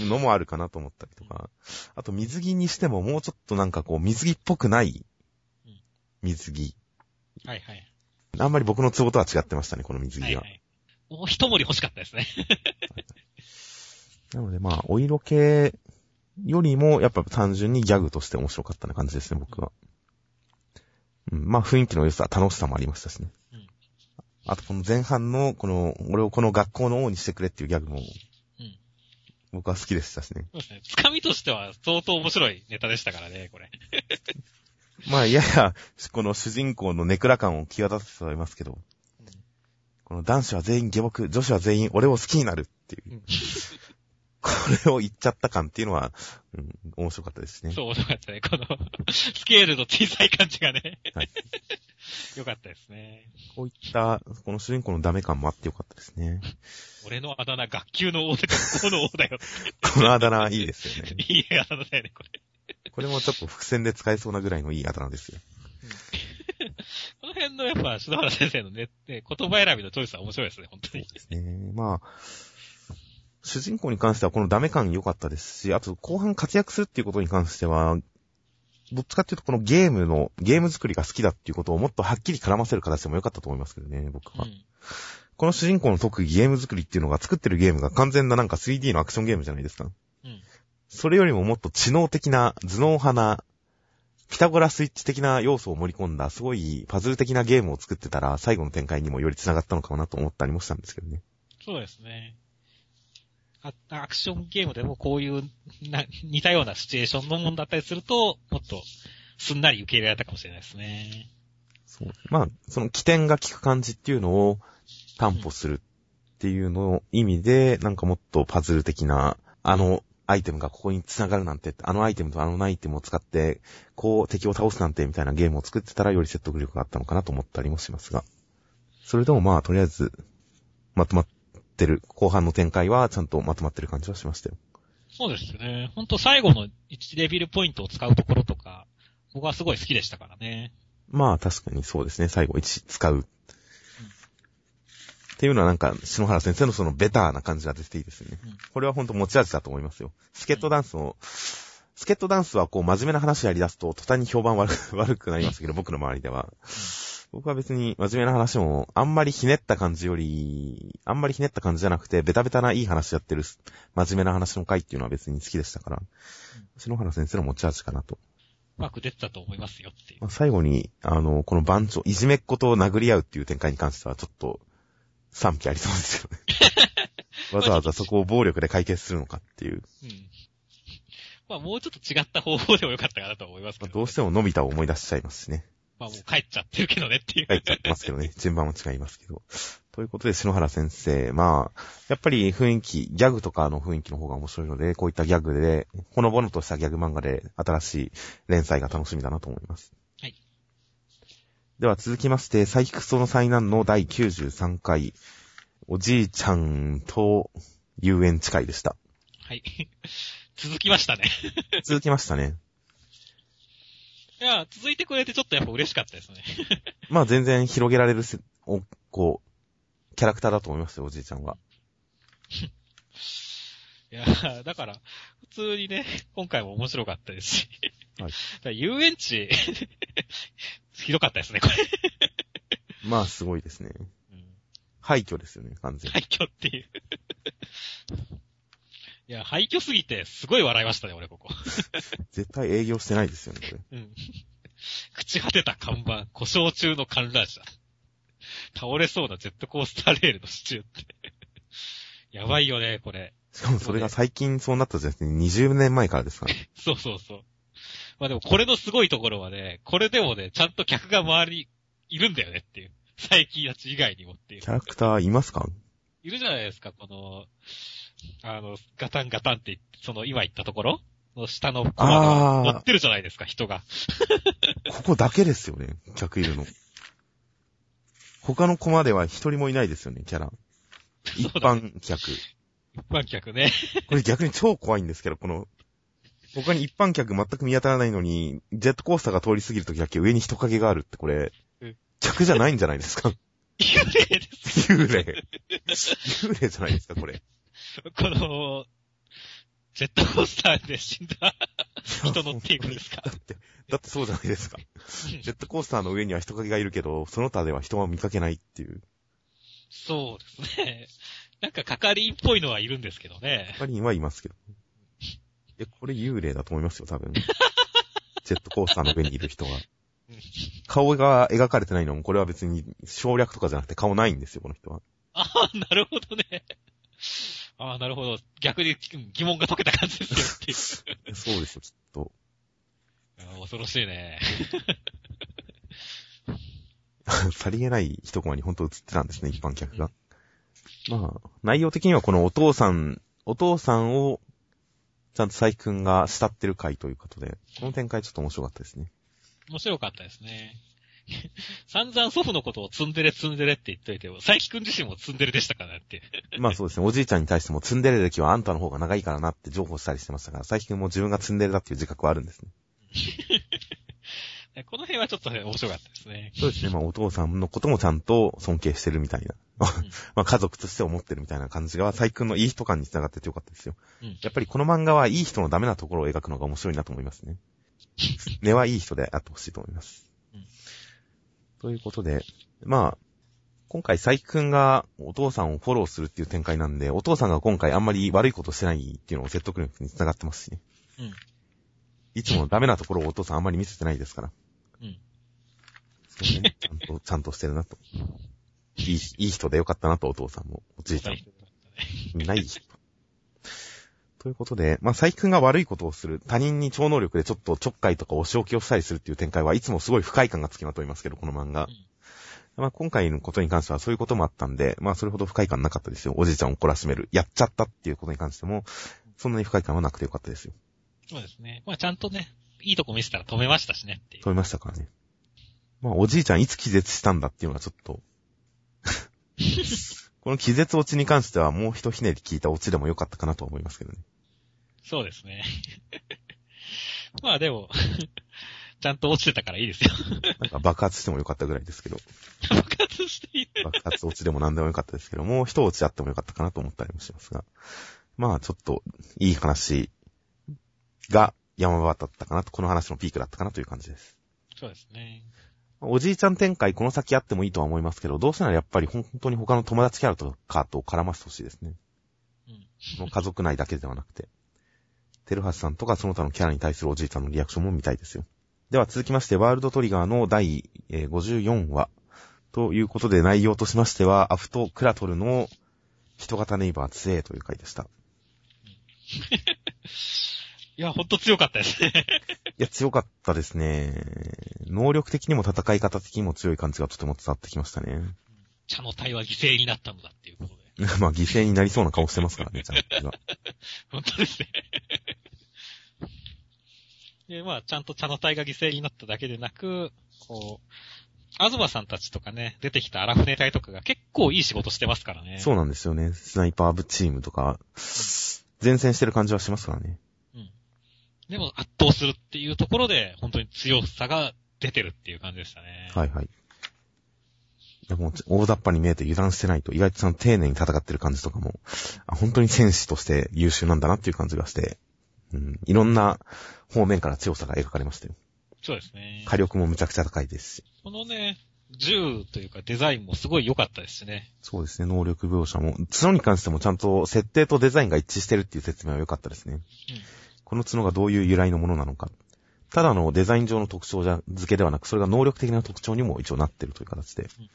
のもあるかなと思ったりとか。あと水着にしてももうちょっとなんかこう水着っぽくないうん水着。はいはい。あんまり僕のツボとは違ってましたね、この水着は。はいはい。もう一盛り欲しかったですね。*laughs* なのでまあ、お色気よりも、やっぱ単純にギャグとして面白かったな感じですね、僕は。うん、まあ、雰囲気の良さ、楽しさもありましたしね。うんあと、この前半の、この、俺をこの学校の王にしてくれっていうギャグも、うん。僕は好きでしたしね。そうですね。つかみとしては相当面白いネタでしたからね、これ。*laughs* まあ、やや、この主人公のネクラ感を際立ててはいますけど、うんこの男子は全員下僕、女子は全員俺を好きになるっていう、うんこれを言っちゃった感っていうのは、うん、面白かったですね。そう、面白かったね。この、*laughs* スケールの小さい感じがね。はい *laughs* よかったですね。こういった、この主人公のダメ感もあってよかったですね。俺のあだ名、学級の王で学校の王だよ。このあだ名いいですよね。いいあだ名だよね、これ。これもちょっと伏線で使えそうなぐらいのいいあだ名ですよ。*laughs* この辺のやっぱ、篠原先生のね、ね言葉選びのチョイスは面白いですね、本当に。ですね。まあ、主人公に関してはこのダメ感良かったですし、あと後半活躍するっていうことに関しては、どっちかっていうとこのゲームの、ゲーム作りが好きだっていうことをもっとはっきり絡ませる形でも良かったと思いますけどね、僕は。うん。この主人公の特技ゲーム作りっていうのが作ってるゲームが完全ななんか 3D のアクションゲームじゃないですか。うん。それよりももっと知能的な、頭脳派な、ピタゴラスイッチ的な要素を盛り込んだ、すごいパズル的なゲームを作ってたら、最後の展開にもより繋がったのかもなと思ったりもしたんですけどね。そうですね。アクションゲームでもこういうな似たようなシチュエーションのもんだったりすると、もっとすんなり受け入れられたかもしれないですね。そう。まあ、その起点が効く感じっていうのを担保するっていうのを意味で、なんかもっとパズル的な、あのアイテムがここに繋がるなんて、あのアイテムとあのアイテムを使って、こう敵を倒すなんてみたいなゲームを作ってたらより説得力があったのかなと思ったりもしますが。それでもまあ、とりあえず、まとまってる、後半の展開はちゃんとまとまってる感じはしましたよ。そうですね。ほんと最後の1レビルポイントを使うところとか、僕はすごい好きでしたからね。まあ確かにそうですね。最後1使う。っていうのはなんか、篠原先生のそのベターな感じが出ていいですよね。うん、これはほんと持ち味だと思いますよ。スケットダンスの、スケットダンスはこう真面目な話やり出すと途端に評判悪悪くなりますけど、僕の周りでは。僕は別に真面目な話も、あんまりひねった感じより、あんまりひねった感じじゃなくて、ベタベタないい話やってる、真面目な話の回っていうのは別に好きでしたから、篠原先生の持ち味かなと。うまく出てたと思いますよっていう。まあ、最後に、あの、この番長、いじめっ子と殴り合うっていう展開に関しては、ちょっと、賛否ありそうですよね。*laughs* わざわざそこを暴力で解決するのかっていう。うん。*laughs* まあもうちょっと違った方法でもよかったかなと思いますけど、ね、どうしてものび太を思い出しちゃいますしね。まあもう帰っちゃってるけどねっていう。帰っちゃってますけどね。順番も違いますけど。ということで、篠原先生、まあ、やっぱり雰囲気、ギャグとかの雰囲気の方が面白いので、こういったギャグで、ほのぼのとしたギャグ漫画で新しい連載が楽しみだなと思います。はい。では続きまして、サイクソの災難の第93回、おじいちゃんと遊園地会でした。はい。続きましたね続きましたね。いや、続いてくれてちょっとやっぱ嬉しかったですね。*laughs* まあ全然広げられるせ、お、こう、キャラクターだと思いますよ、おじいちゃんは。*laughs* いや、だから、普通にね、今回も面白かったですし。はい。遊園地 *laughs* ひどかったですね、これまあ、すごいですね。うん、廃墟ですよね、完全に。廃墟っていういや、廃墟すぎて、すごい笑いましたね、俺、ここ。*laughs* 絶対営業してないですよね、これ。うん。朽ち果てた看板、故障中の観覧車。倒れそうなジェットコースターレールの支柱って。やばいよね、これ。しかもそれが最近そうなったじゃなくて、20年前からですかね。*laughs* そうそうそう。まあでもこれのすごいところはね、これでもね、ちゃんと客が周りにいるんだよねっていう。最近やつ以外にもっていう。キャラクターいますか？いるじゃないですか、この、あの、ガタンガタンって、その今言ったところ？の下のコマが乗ってるじゃないですか、人が。*laughs* ここだけですよね、客いるの。他のコマでは一人もいないですよね、キャラ。一般客。一般客ね。これ逆に超怖いんですけど、この、他に一般客全く見当たらないのに、ジェットコースターが通り過ぎるときだけ上に人影があるってこれ、客じゃないんじゃないですか？幽霊です。幽霊。幽霊じゃないですか、これ。*laughs* この、ジェットコースターで死んだ人乗っていくんですか？だって、だってそうじゃないですか。ジェットコースターの上には人影がいるけど、その他では人は見かけないっていう。そうですね。*laughs* なんか係員っぽいのはいるんですけどね。係員はいますけど。いや、これ幽霊だと思いますよ、多分。*laughs* ジェットコースターの上にいる人は。顔が描かれてないのも、これは別に省略とかじゃなくて顔ないんですよ、この人は。ああ、なるほどね。ああ、なるほど。逆に疑問が解けた感じですよっていう。*laughs* そうですよ、きっと。恐ろしいね。*laughs* さりげない一コマに本当映ってたんですね、一般客が。まあ、内容的にはこのお父さん、お父さんを、ちゃんと佐伯くんが慕ってる回ということで、この展開ちょっと面白かったですね。面白かったですね。*laughs* 散々祖父のことをツンデレツンデレって言っといても、佐伯くん自身もツンデレでしたからって。*laughs* まあそうですね。おじいちゃんに対してもツンデレ歴はあんたの方が長いからなって情報したりしてましたから、佐伯くんも自分がツンデレだっていう自覚はあるんですね。*laughs* この辺はちょっとね、面白かったですね。そうですね。まあお父さんのこともちゃんと尊敬してるみたいな。まあ家族として思ってるみたいな感じが、佐伯くんのいい人感に繋がっててよかったですよ。うん、やっぱりこの漫画はいい人のダメなところを描くのが面白いなと思いますね。根はいい人であってほしいと思います。うん、ということで、まあ、今回、佐伯くんがお父さんをフォローするっていう展開なんで、お父さんが今回あんまり悪いことしてないっていうのを説得力に繋がってますしね。うん。いつもダメなところをお父さんあんまり見せてないですから。うん。そうね。ちゃんと、*laughs* ちゃんとしてるなと。いい、いい人でよかったなと、お父さんも。おじいちゃん。ないい人。ということで、まあ、佐伯くんが悪いことをする、他人に超能力でちょっとちょっかいとかお仕置きをしたりするっていう展開はいつもすごい不快感がつきまといますけど、この漫画。まあ今回のことに関してはそういうこともあったんで、まあそれほど不快感なかったですよ。おじいちゃんを怒らしめる。やっちゃったっていうことに関しても、そんなに不快感はなくてよかったですよ。そうですね。まあちゃんとね、いいとこ見せたら止めましたしねっていう。止めましたからね。まあおじいちゃんいつ気絶したんだっていうのはちょっと *laughs* この気絶落ちに関してはもう一ひねり聞いた落ちでもよかったかなと思いますけどね。そうですね。*laughs* まあでも、*laughs* ちゃんと落ちてたからいいですよ。なんか爆発してもよかったぐらいですけど。*laughs* 爆発している。爆発落ちでも何でもよかったですけど、もう一落ちあってもよかったかなと思ったりもしますが。まあちょっといい話が山場だったかなと、この話のピークだったかなという感じです。そうですね。おじいちゃん展開この先あってもいいとは思いますけど、どうせならやっぱり本当に他の友達キャラとかと絡ませてほしいですね。うん。家族内だけではなくて。テルハシさんとかその他のキャラに対するおじいちゃんのリアクションも見たいですよ。では続きまして、ワールドトリガーの第えー54話。ということで内容としましては、アフトクラトルの人型ネイバー2 a という回でした。いや、ほんと強かったですね。いや、強かったですね。能力的にも戦い方的にも強い感じがとても伝わってきましたね。茶の体は犠牲になったのだっていうことで。*laughs* まあ、犠牲になりそうな顔してますからね、*laughs* ちゃんと。本当ですね。で、まあ、ちゃんと茶の体が犠牲になっただけでなく、こう、アズマさんたちとかね、出てきた荒船隊とかが結構いい仕事してますからね。そうなんですよね。スナイパー部チームとか、前線してる感じはしますからね。うん。でも圧倒するっていうところで、本当に強さが出てるっていう感じでしたね。はいはい。いやもう、大雑把に見えて油断してないと、意外とちゃんと丁寧に戦ってる感じとかも、あ本当に戦士として優秀なんだなっていう感じがして、うん、いろんな方面から強さが描かれましたよ。そうですね。火力もむちゃくちゃ高いですし。このね、銃というかデザインもすごい良かったですしね。そうですね、能力描写も。角に関してもちゃんと設定とデザインが一致してるっていう説明は良かったですね。この角がどういう由来のものなのか。ただのデザイン上の特徴じゃ付けではなく、それが能力的な特徴にも一応なってるという形で。うん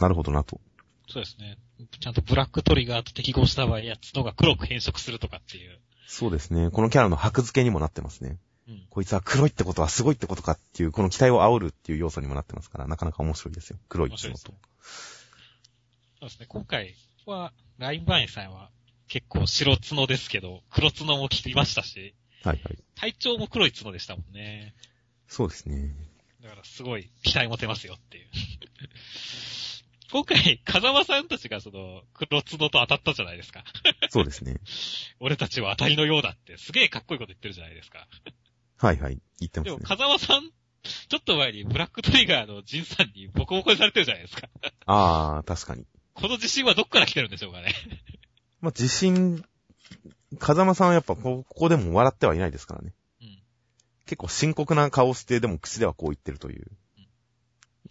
なるほどなと。そうですね。ちゃんとブラックトリガーと適合した場合や角が黒く変色するとかっていう。そうですね。このキャラの箔付けにもなってますね。うん。こいつは黒いってことはすごいってことかっていう、この期待を煽るっていう要素にもなってますから、なかなか面白いですよ。黒い角と面白いですね。。そうですね。今回は、ラインバインさんは結構白角ですけど、黒角も切りましたし、はいはい。体調も黒い角でしたもんね。そうですね。だからすごい期待持てますよっていう。*laughs* 今回、風間さんたちがその、黒角と当たったじゃないですか。*laughs* そうですね。俺たちは当たりのようだって、すげえかっこいいこと言ってるじゃないですか。はいはい。言ってまですも、ね。風間さん、ちょっと前にブラックトリガーのジンさんにボコボコにされてるじゃないですか。あー、確かに。この自信はどっから来てるんでしょうかね。まあ、自信、風間さんはやっぱこここでも笑ってはいないですからね。うん。結構深刻な顔して、でも口ではこう言ってるという。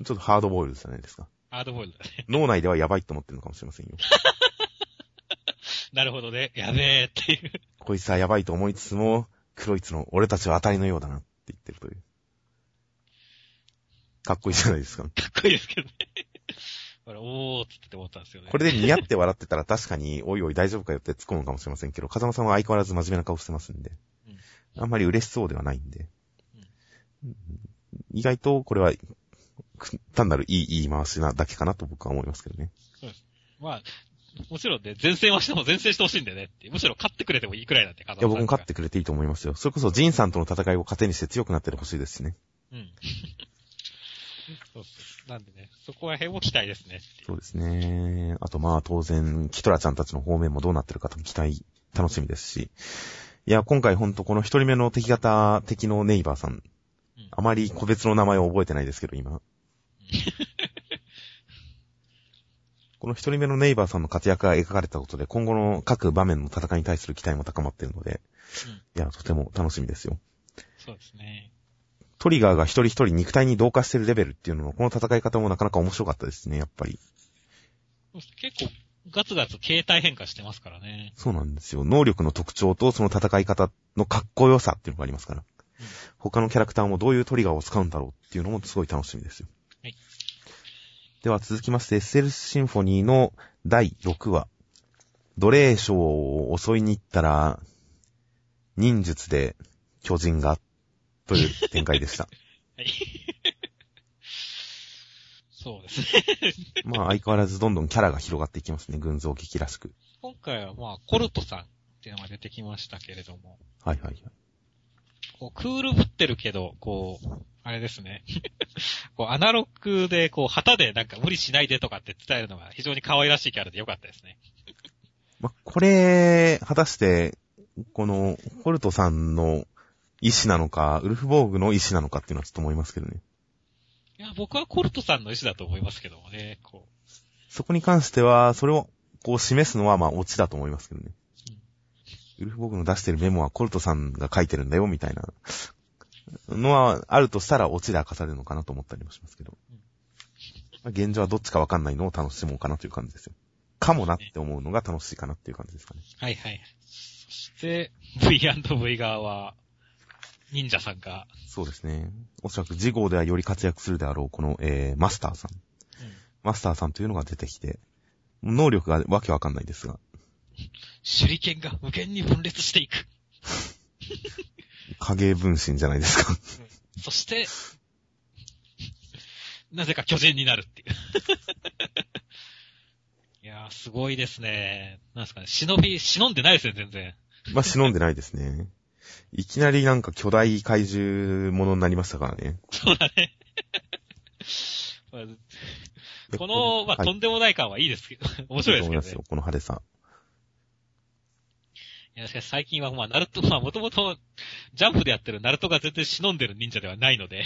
ちょっとハードボイルドじゃないですか。ハードボイルドだね。脳内ではやばいと思ってるのかもしれませんよ。なるほどね。やべえっていう。こいつはやばいと思いつつも、黒い角、俺たちは当たりのようだなって言ってるという。かっこいいじゃないですか。*laughs* かっこいいですけどね。おーっつって思ったんですよね。これで似合って笑ってたら確かに、*laughs* おいおい大丈夫かよって突っ込むかもしれませんけど、風間さんは相変わらず真面目な顔してますんで。あんまり嬉しそうではないんで。うん意外と、これは、く単なるいい言い回しなだけかなと僕は思いますけどね。まあ、もちろんね、前線はしても前線してほしいんだよねって。むしろ勝ってくれてもいいくらいなんで、風いや、僕も勝ってくれていいと思いますよ。それこそ、ジンさんとの戦いを糧にして強くなってほしいですしね。うん。そうそう。なんでね、そこら辺も期待ですね。そうですね。あと、まあ、当然、キトラちゃんたちの方面もどうなってるかと期待、楽しみですし。いや、今回ほんとこの一人目の敵型、敵のネイバーさん、うんあまり個別の名前を覚えてないですけど、今。*laughs* この一人目のネイバーさんの活躍が描かれたことで、今後の各場面の戦いに対する期待も高まっているので、いや、とても楽しみですよ。そうですね。トリガーが一人一人肉体に同化してるレベルっていうのの、この戦い方もなかなか面白かったですね、やっぱり。結構、ガツガツ形態変化してますからね。そうなんですよ。能力の特徴とその戦い方のかっこよさっていうのがありますから。他のキャラクターもどういうトリガーを使うんだろうっていうのもすごい楽しみですよ。はい。では続きまして SL シンフォニーの第6話。奴隷賞を襲いに行ったら、忍術で巨人が、という展開でした。*laughs* はい。そうですね。まあ相変わらずどんどんキャラが広がっていきますね、群像劇らしく。今回はまあ、コルトさんっていうのが出てきましたけれども、はいはいはい。こうクールぶってるけど、こう、あれですね。*laughs* こう、アナログで、こう、旗でなんか無理しないでとかって伝えるのが非常に可愛らしいキャラでよかったですね。まあこれ、果たして、この、コルトさんの意思なのか、ウルフボーグの意思なのかっていうのはちょっと思いますけどね。いや、僕はコルトさんの意思だと思いますけどもね、こそこに関しては、それをこう示すのはまあオチだと思いますけどね。ウルフボーグの出してるメモはコルトさんが書いてるんだよ、みたいなのはあるとしたらオチで明かされるのかなと思ったりもしますけど。まあ現状はどっちかわかんないのを楽しもうかなという感じですよ。かもなって思うのが楽しいかなっていう感じですかね。う。はいはい。そして、V&V 側は、忍者さんが、そうですね。おそらく次号ではより活躍するであろう、この、えー、マスターさん。マスターさんというのが出てきて、能力がわけわかんないですが、手裏剣が無限に分裂していく。影分身じゃないですか。そして、なぜか巨人になるっていう。*laughs* いやー、すごいですね。なんですかね、忍び、忍んでないですね、全然。まあ、忍んでないですね。いきなりなんか巨大怪獣ものになりましたからね。そうだね。まあでこの、まあ、はいとんでもない感はいいですけど、*laughs* 面白いですけどねと思いますよ。、この派手さ。いや、しかし最近は、まあ、ナルト、まあ、もともと、ジャンプでやってるナルトが全然忍んでる忍者ではないので、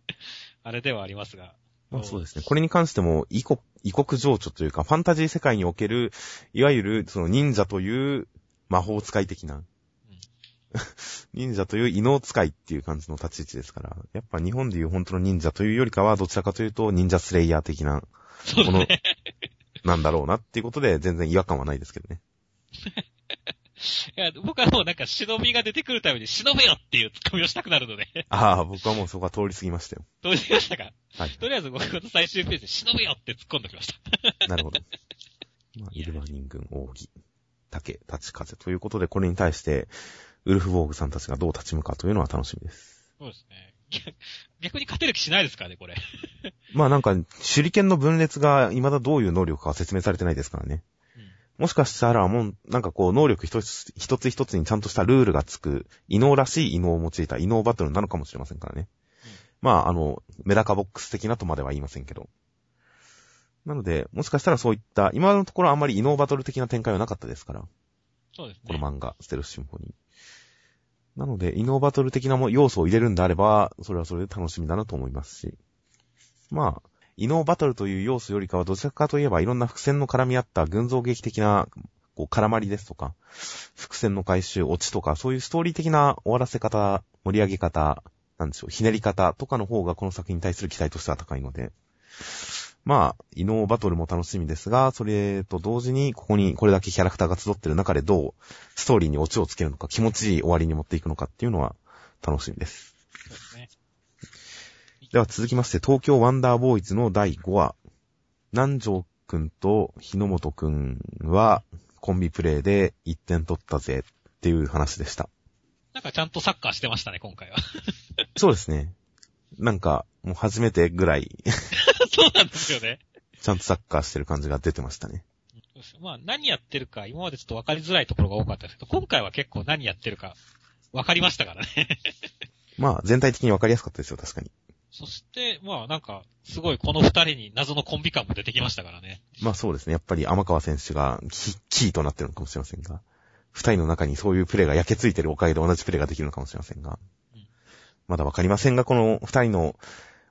*laughs* あれではありますが。まあそうですね。これに関しても、異国、異国情緒というか、ファンタジー世界における、いわゆる、その忍者という魔法使い的な、*laughs* 忍者という異能使いっていう感じの立ち位置ですから、やっぱ日本でいう本当の忍者というよりかは、どちらかというと、忍者スレイヤー的な、このなんだろうなっていうことで、全然違和感はないですけどね。*laughs* いや、僕はもうなんか忍びが出てくるために忍べよっていうツッコミをしたくなるので、ああ、僕はもうそこは通り過ぎましたよ。どうしましたか？はい。とりあえず僕の最終ページで忍べよって突っ込んできました。*laughs* なるほど。まあ、イルバ人軍、扇、竹、立ち風ということで、これに対して、ウルフボーグさんたちがどう立ち向かうというのは楽しみです。そうですね。逆 *laughs* 逆に勝てる気しないですからね、これ。*laughs* まあなんか、手裏剣の分裂が未だどういう能力かは説明されてないですからね。もしかしたらもう、なんかこう、能力一つ一つ一つにちゃんとしたルールがつく、異能らしい異能を用いた異能バトルなのかもしれませんからね。まあ、あの、メダカボックス的なとまでは言いませんけど。なので、もしかしたらそういった、今のところあんまり異能バトル的な展開はなかったですから。そうですね。この漫画、ステルスシンフォニー。なので、異能バトル的な要素を入れるんであれば、それはそれで楽しみだなと思いますし。まあ、異能バトルという要素よりかは、どちらかといえばいろんな伏線の絡み合った群像劇的な、こう、絡まりですとか、伏線の回収、オチとか、そういうストーリー的な終わらせ方、盛り上げ方、なんでしょう、ひねり方とかの方がこの作品に対する期待としては高いので、まあ、異能バトルも楽しみですが、それと同時に、ここにこれだけキャラクターが集ってる中でどう、ストーリーにオチをつけるのか、気持ちいい終わりに持っていくのかっていうのは楽しみです。そうですね。では続きまして、東京ワンダーボーイズの第5話。南條くんと日野本くんはコンビプレイで1点取ったぜっていう話でした。なんかちゃんとサッカーしてましたね、今回は。そうですね。なんか、もう初めてぐらい、そうなんですよね。ちゃんとサッカーしてる感じが出てましたね。まあ、何やってるか、今までちょっと分かりづらいところが多かったですけど、今回は結構何やってるか、分かりましたからね。*laughs* まあ、全体的にわかりやすかったですよ、確かに。そして、まあなんか、すごいこの二人に謎のコンビ感も出てきましたからね。まあそうですね。やっぱり天川選手がキキーとなってるのかもしれませんが、二人の中にそういうプレーが焼けついてるおかげで同じプレーができるのかもしれませんがうん、まだわかりませんが、この二人の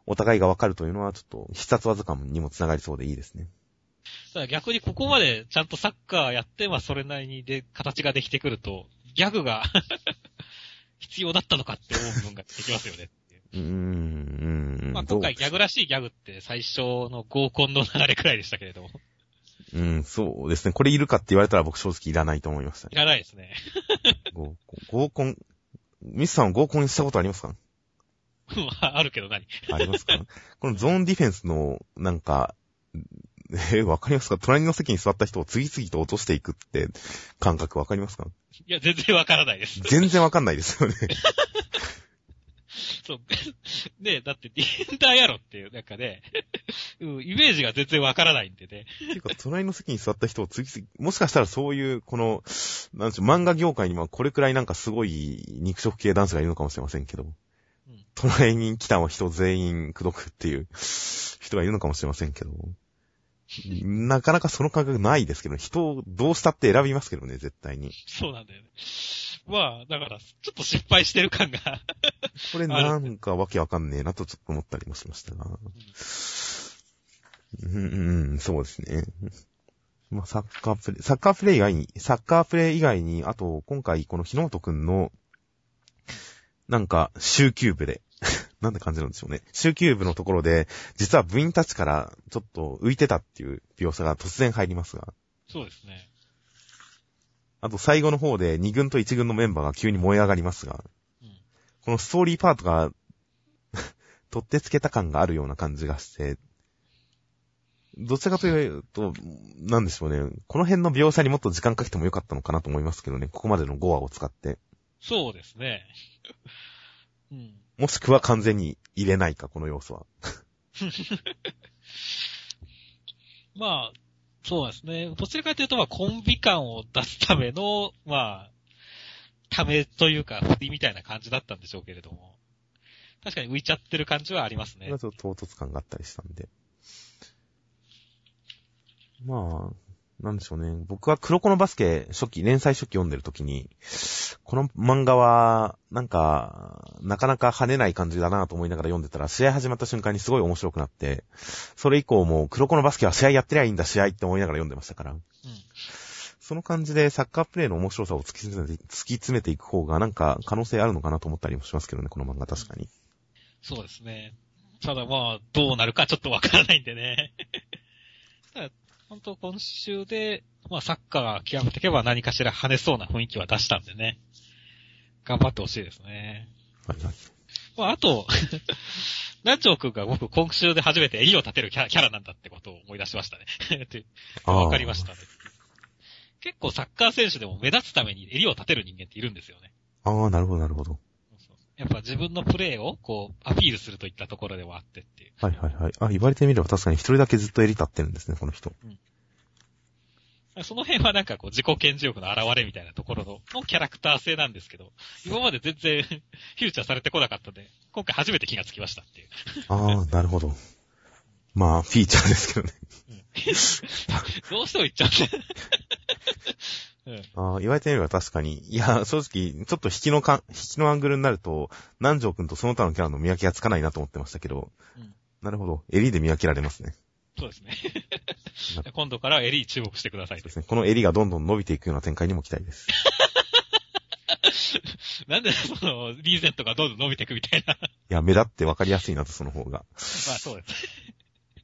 お互いがわかるというのはちょっと必殺技感にもつながりそうでいいですね。逆にここまでちゃんとサッカーやって、まあそれなりにで、形ができてくると、ギャグが *laughs* 必要だったのかって思う部分が出てきますよね。うーん、うーん。まあ今回ギャグらしいギャグって最初の合コンの流れくらいでしたけれども、うん、そうですね。これいるかって言われたら僕正直いらないと思いましたね。いらないですね。合コン、合コン、ミスさんは合コンしたことありますか？まあ *laughs* あるけど何？ありますか？このゾーンディフェンスの、なんか、えーわかりますか？隣の席に座った人を次々と落としていくって感覚わかりますか？いや、全然わからないです。全然わかんないですよね。*laughs* そう。ねだってディフェンダーやろっていう、なんかね、うん、イメージが全然わからないんでね。っていうか、隣の席に座った人を次々、もしかしたらそういう、この、なんでしょう、漫画業界にもこれくらいなんかすごい肉食系男子がいるのかもしれませんけど、うん隣に来た人全員口説くっていう人がいるのかもしれませんけど、なかなかその感覚ないですけど、人をどうしたって選びますけどね、絶対に。そうなんだよね。まあ、だから、ちょっと失敗してる感が。これなんかわけわかんねえなとちょっと思ったりもしましたが。うん、うん、そうですね。まあ、サッカープレイ、サッカープレイ以外に、サッカープレイ以外に、あと、今回、この日野本くんの、なんか、週休部で、*laughs* なんて感じなんでしょうね。週休部のところで、実は部員たちから、ちょっと浮いてたっていう描写が突然入りますが、そうですね。あと最後の方で2軍と1軍のメンバーが急に燃え上がりますが、うん。このストーリーパートが、*laughs* 取ってつけた感があるような感じがして、どちらかというと、なんでしょうね。この辺の描写にもっと時間かけてもよかったのかなと思いますけどね。ここまでの5話を使って。そうですね。うん。もしくは完全に入れないか、この要素は。*laughs* まあ、そうですね。どちらかというと、まあ、コンビ感を出すための、まあ、ためというか、振りみたいな感じだったんでしょうけれども。確かに浮いちゃってる感じはありますねちょ。っと唐突感があったりしたんで。まあ、なんでしょうね。僕は黒子のバスケ初期、連載初期読んでる時に、この漫画は、なんか、なかなか跳ねない感じだなと思いながら読んでたら、試合始まった瞬間にすごい面白くなって、それ以降も黒子のバスケは試合やってりゃいいんだ、試合って思いながら読んでましたから。うん。その感じでサッカープレイの面白さを突き詰めて、突き詰めていく方がなんか可能性あるのかなと思ったりもしますけどね、この漫画確かに。そうですね。ただまあ、どうなるかちょっとわからないんでね。*laughs* ただ、本当今週で、まあサッカーが極めていけば何かしら跳ねそうな雰囲気は出したんでね。頑張ってほしいですね。はいはい。まああと、南條くんが僕今週で初めて襟を立てるキャラキャラなんだってことを思い出しましたね。*laughs* わかりましたね。結構サッカー選手でも目立つために襟を立てる人間っているんですよね。ああ、なるほど、なるほど。やっぱ自分のプレーをこうアピールするといったところではあってっていう。はいはいはい。あ、言われてみれば確かに一人だけずっと襟立ってるんですね、この人。その辺はなんかこう自己顕示欲の表れみたいなところののキャラクター性なんですけど、今まで全然 *laughs* フューチャーされてこなかったんで、今回初めて気がつきましたっていう。ああ、なるほど。まあ、フィーチャーですけどね。どうしても言っちゃうんで。うん。ああ、言われてみれば確かに。いや、正直、ちょっと引きのか、引きのアングルになると、南條くんとその他のキャラの見分けがつかないなと思ってましたけど、うんなるほど。襟で見分けられますね。そうですね。今度からは襟に注目してくださいそうですね。この襟がどんどん伸びていくような展開にも期待です。*laughs* なんでその、リーゼントがどんどん伸びていくみたいな。いや、目立って分かりやすいなと、その方が。まあそうです。